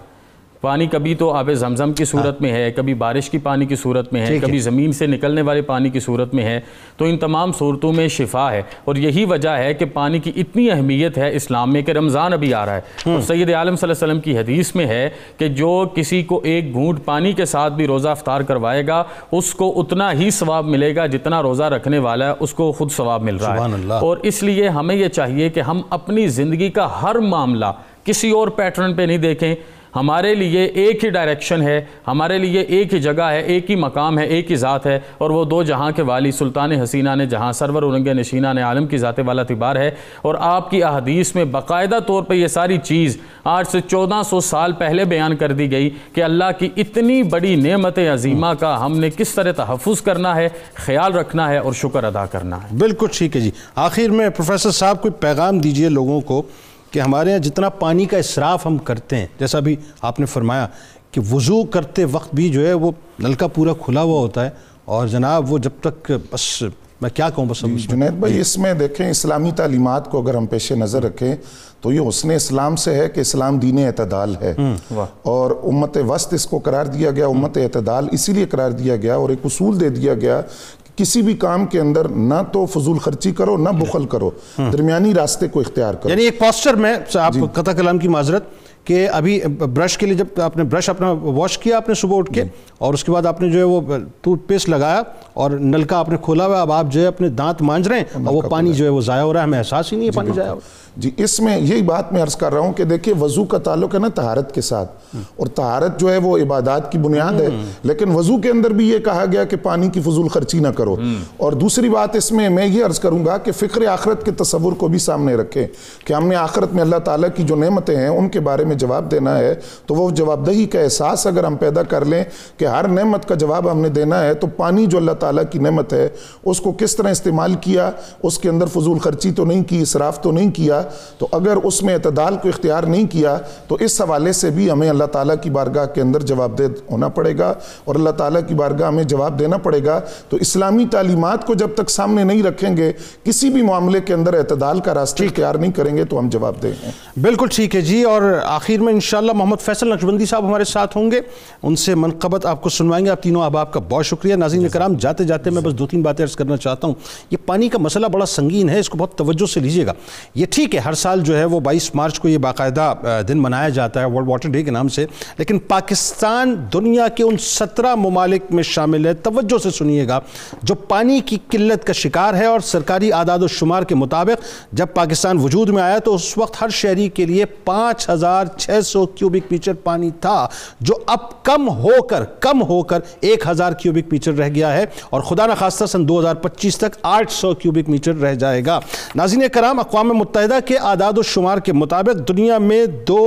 پانی کبھی تو آب زمزم کی صورت میں ہے کبھی بارش کی پانی کی صورت میں ہے کبھی زمین سے نکلنے والے پانی کی صورت میں ہے۔ تو ان تمام صورتوں میں شفا ہے۔ اور یہی وجہ ہے کہ پانی کی اتنی اہمیت ہے اسلام میں کہ رمضان ابھی آ رہا ہے۔ اور سید عالم صلی اللہ علیہ وسلم کی حدیث میں ہے کہ جو کسی کو ایک گھونٹ پانی کے ساتھ بھی روزہ افطار کروائے گا اس کو اتنا ہی ثواب ملے گا جتنا روزہ رکھنے والا ہے اس کو خود ثواب مل رہا ہے۔ اللہ۔ اور اس لیے ہمیں یہ چاہیے کہ ہم اپنی زندگی کا ہر معاملہ کسی اور پیٹرن پہ نہیں دیکھیں۔ ہمارے لیے ایک ہی ڈائریکشن ہے، ہمارے لیے ایک ہی جگہ ہے، ایک ہی مقام ہے، ایک ہی ذات ہے۔ اور وہ دو جہاں کے والی سلطان حسینہ نے، جہاں سرور اورنگ نشینہ نے عالم کی ذات والا تبار ہے۔ اور آپ کی احادیث میں باقاعدہ طور پہ یہ ساری چیز آج سے چودہ سو سال پہلے بیان کر دی گئی کہ اللہ کی اتنی بڑی نعمت عظیمہ کا ہم نے کس طرح تحفظ کرنا ہے، خیال رکھنا ہے اور شکر ادا کرنا ہے۔ بالکل ٹھیک ہے جی۔ آخر میں پروفیسر صاحب، کوئی پیغام دیجیے لوگوں کو کہ ہمارے یہاں جتنا پانی کا اسراف ہم کرتے ہیں جیسا بھی آپ نے فرمایا کہ وضو کرتے وقت بھی جو ہے وہ نلکا پورا کھلا ہوا ہوتا ہے اور جناب وہ جب تک بس میں کیا کہوں بس میں جنید بھائی اس میں دیکھیں اسلامی تعلیمات کو اگر ہم پیش نظر رکھیں تو یہ حسن اسلام سے ہے کہ اسلام دین اعتدال ہے۔ اور امت وسط اس کو قرار دیا گیا امت اعتدال اسی لیے قرار دیا گیا اور ایک اصول دے دیا گیا کہ کسی بھی کام کے اندر نہ تو فضول خرچی کرو نہ بخل کرو درمیانی راستے کو اختیار کرو یعنی ایک پوسچر میں آپ جی۔ قطع کلام کی معذرت کہ ابھی برش کے لیے جب آپ نے برش اپنا واش کیا آپ نے صبح اٹھ جی۔ کے اور اس کے بعد آپ نے جو ہے وہ ٹوتھ پیسٹ لگایا اور نلکا آپ نے کھولا ہوا ہے اب آپ جو ہے اپنے دانت مانج رہے ہیں اور وہ پانی جو ہے وہ ضائع ہو رہا ہے ہمیں احساس ہی نہیں ہے پانی ضائع ہو رہا ہے۔ جی اس میں یہی بات میں عرض کر رہا ہوں کہ دیکھیں وضو کا تعلق ہے نا طہارت کے ساتھ۔ اور طہارت جو ہے وہ عبادات کی بنیاد ہے۔ لیکن وضو کے اندر بھی یہ کہا گیا کہ پانی کی فضول خرچی نہ کرو۔ اور دوسری بات اس میں میں یہ عرض کروں گا کہ فکر آخرت کے تصور کو بھی سامنے رکھیں کہ ہم نے آخرت میں اللہ تعالیٰ کی جو نعمتیں ہیں ان کے بارے میں جواب دینا ہے تو وہ جواب دہی کا احساس اگر ہم پیدا کر لیں کہ ہر نعمت کا جواب ہم نے دینا ہے تو پانی جو اللہ تعالیٰ کی نعمت ہے اس کو کس طرح استعمال کیا؟ اس کے اندر فضول خرچی تو نہیں کی اسراف تو نہیں کیا۔ تو اگر اس میں اعتدال کو اختیار نہیں کیا تو اس حوالے سے بھی ہمیں اللہ تعالیٰ کی بارگاہ کے اندر جواب دہ ہونا پڑے گا۔ اور اللہ تعالیٰ کی بارگاہ ہمیں جواب دینا پڑے گا۔ تو اسلامی تعلیمات کو جب تک سامنے نہیں رکھیں گے کسی بھی معاملے کے اندر اعتدال کا راستہ اختیار نہیں کریں گے تو ہم جواب دیں گے بالکل ٹھیک ہے جی۔ اور آخر میں انشاءاللہ محمد فیصل نقشبندی صاحب ہمارے ساتھ ہوں گے۔ ان سے منقبت آپ کو سنوائیں گے آپ تینوں. احباب کا بہت شکریہ. ناظرین کرام جاتے جاتے میں بس دو تین باتیں عرض کرنا چاہتا ہوں. یہ پانی کا مسئلہ بڑا سنگین ہے اس کو بہت توجہ سے لیجیے گا. یہ ٹھیک ہے ہر سال جو ہے وہ بائیس مارچ کو یہ باقاعدہ دن منایا جاتا ہے ورلڈ واٹر ڈے کے نام سے. لیکن پاکستان دنیا کے ان سترہ ممالک میں شامل ہے. توجہ سے سنیے گا. جو پانی کی قلت کا شکار ہے اور سرکاری اعداد و شمار کے مطابق جب پاکستان وجود میں آیا تو اس وقت ہر شہری کے لیے پانچ ہزار چھ سو کیوبک میٹر پانی تھا جو اب کم ہو کر کم ہو کر ایک ہزار کیوبک میٹر رہ گیا ہے اور خدا نخواستہ سن دو ہزار پچیس تک آٹھ سو کیوبک میٹر رہ جائے گا۔ ناظرین کرام، اقوام متحدہ کے اعداد و شمار کے مطابق دنیا میں دو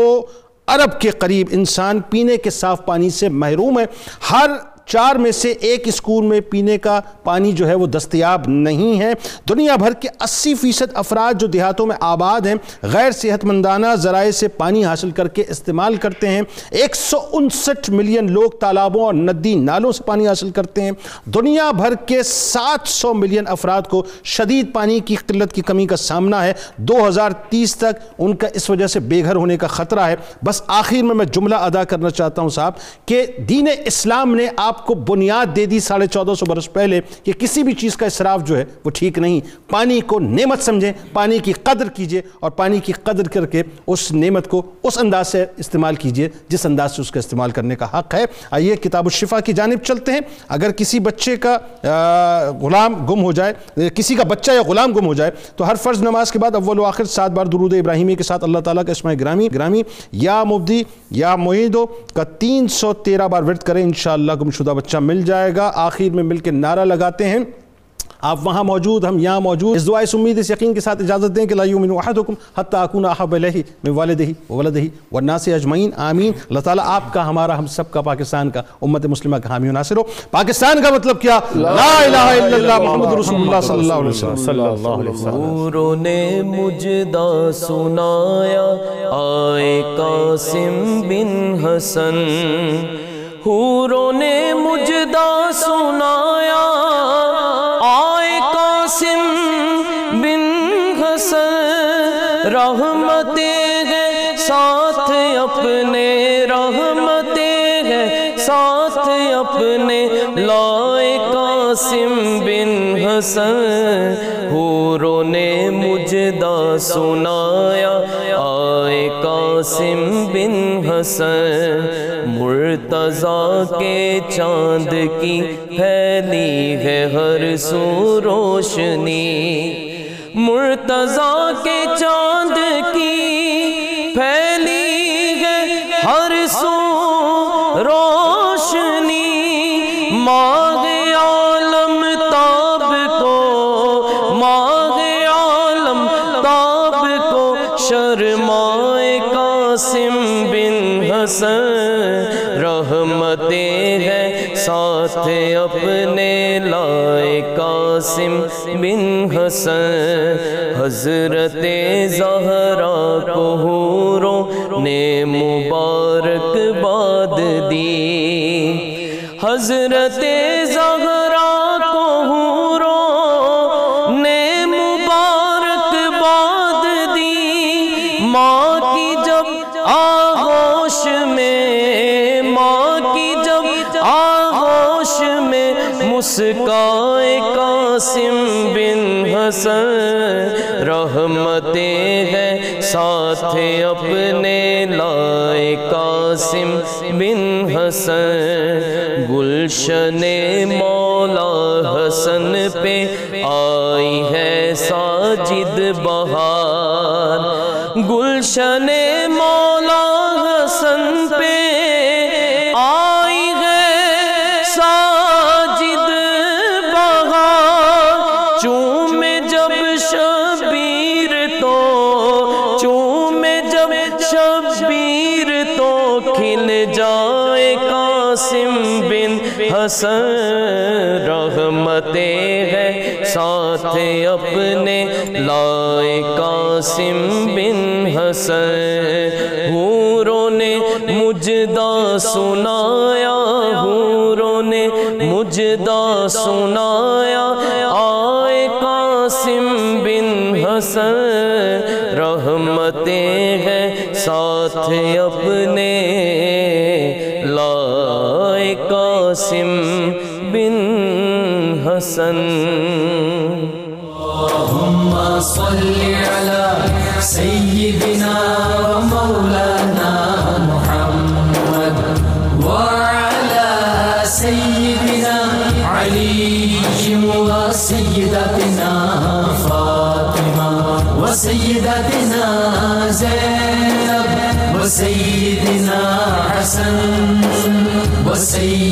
ارب کے قریب انسان پینے کے صاف پانی سے محروم ہے ہر چار میں سے ایک اسکول میں پینے کا پانی جو ہے وہ دستیاب نہیں ہے۔ دنیا بھر کے اسی فیصد افراد جو دیہاتوں میں آباد ہیں، غیر صحت مندانہ ذرائع سے پانی حاصل کر کے استعمال کرتے ہیں۔ ایک سو انسٹھ ملین لوگ تالابوں اور ندی نالوں سے پانی حاصل کرتے ہیں۔ دنیا بھر کے سات سو ملین افراد کو شدید پانی کی قلت کی کمی کا سامنا ہے۔ دو ہزار تیس تک ان کا اس وجہ سے بے گھر ہونے کا خطرہ ہے۔ بس آخر میں میں جملہ ادا کرنا چاہتا ہوں صاحب کہ دین اسلام نے آپ کو بنیاد دے دی ساڑھے چودہ سو برس پہلے کہ کسی بھی چیز کا اسراف جو ہے وہ ٹھیک نہیں۔ پانی کو نعمت سمجھیں، پانی کی قدر کیجیے اور پانی کی قدر کر کے اس نعمت کو اس انداز سے استعمال کیجیے جس انداز سے اس کا استعمال کرنے کا حق ہے۔ آئیے کتاب الشفا کی جانب چلتے ہیں۔ اگر کسی بچے کا غلام گم ہو جائے، کسی کا بچہ یا غلام گم ہو جائے، تو ہر فرض نماز کے بعد اول و آخر سات بار درود ابراہیمی کے ساتھ اللہ تعالیٰ کا اسماء گرامی گرامی، یا مبدی یا معیدو کا تین سو تیرہ بار ورد کریں۔ انشاءاللہ گم شدہ بچہ مل جائے گا۔ آخر میں مل کے نعرہ لگاتے ہیں۔ آپ وہاں موجود ہم یہاں موجود۔ اس دعا اس امید اس یقین کے ساتھ اجازت دیں کہ لا یومن احدکم حتی اکون احب الیہ من والدہ وولدہ والناس اجمعین۔ آمین۔ اللہ تعالیٰ آپ کا ہمارا ہم سب کا پاکستان کا امت مسلمہ کا حامی و ناصر ہو۔ پاکستان کا مطلب کیا؟ لا الہ الا اللہ محمد رسول اللہ صلی اللہ علیہ وسلم۔ صلی اللہ علیہ وسلم۔ حوروں نے مجدہ سنایا۔ آئے قاسم بن حسن۔ حوروں نے مجدہ سنایا۔ آئے قاسم بن حسن، رحمتیں ہیں، ساتھ اپنے رحمتیں ہیں، ساتھ اپنے لائے قاسم بن حسن۔ حوروں نے مجدہ سنایا قاسم بن حسن، مرتضی کے چاند کی پھیلی ہے ہر سو روشنی۔ مرتضی کے چاند کی حسن رحمتیں ہیں ساتھ اپنے لائے قاسم بن حسن۔ حضرت زہرا کو حوروں نے مبارک باد دی۔ حضرت حسن، رحمتیں ہیں۔ ساتھ اپنے لائے قاسم بن حسن۔ گلشن مولا حسن پہ آئی ہے ساجد بہار۔ گلشن مولا قاسم بن حسن، حوروں نے مجدہ سنایا، حوروں نے مجدہ سنایا۔ آئے قاسم بن حسن، رحمتیں ہیں ساتھ اپنے۔ لائے قاسم بن حسن۔ اللهم صل وسيدنا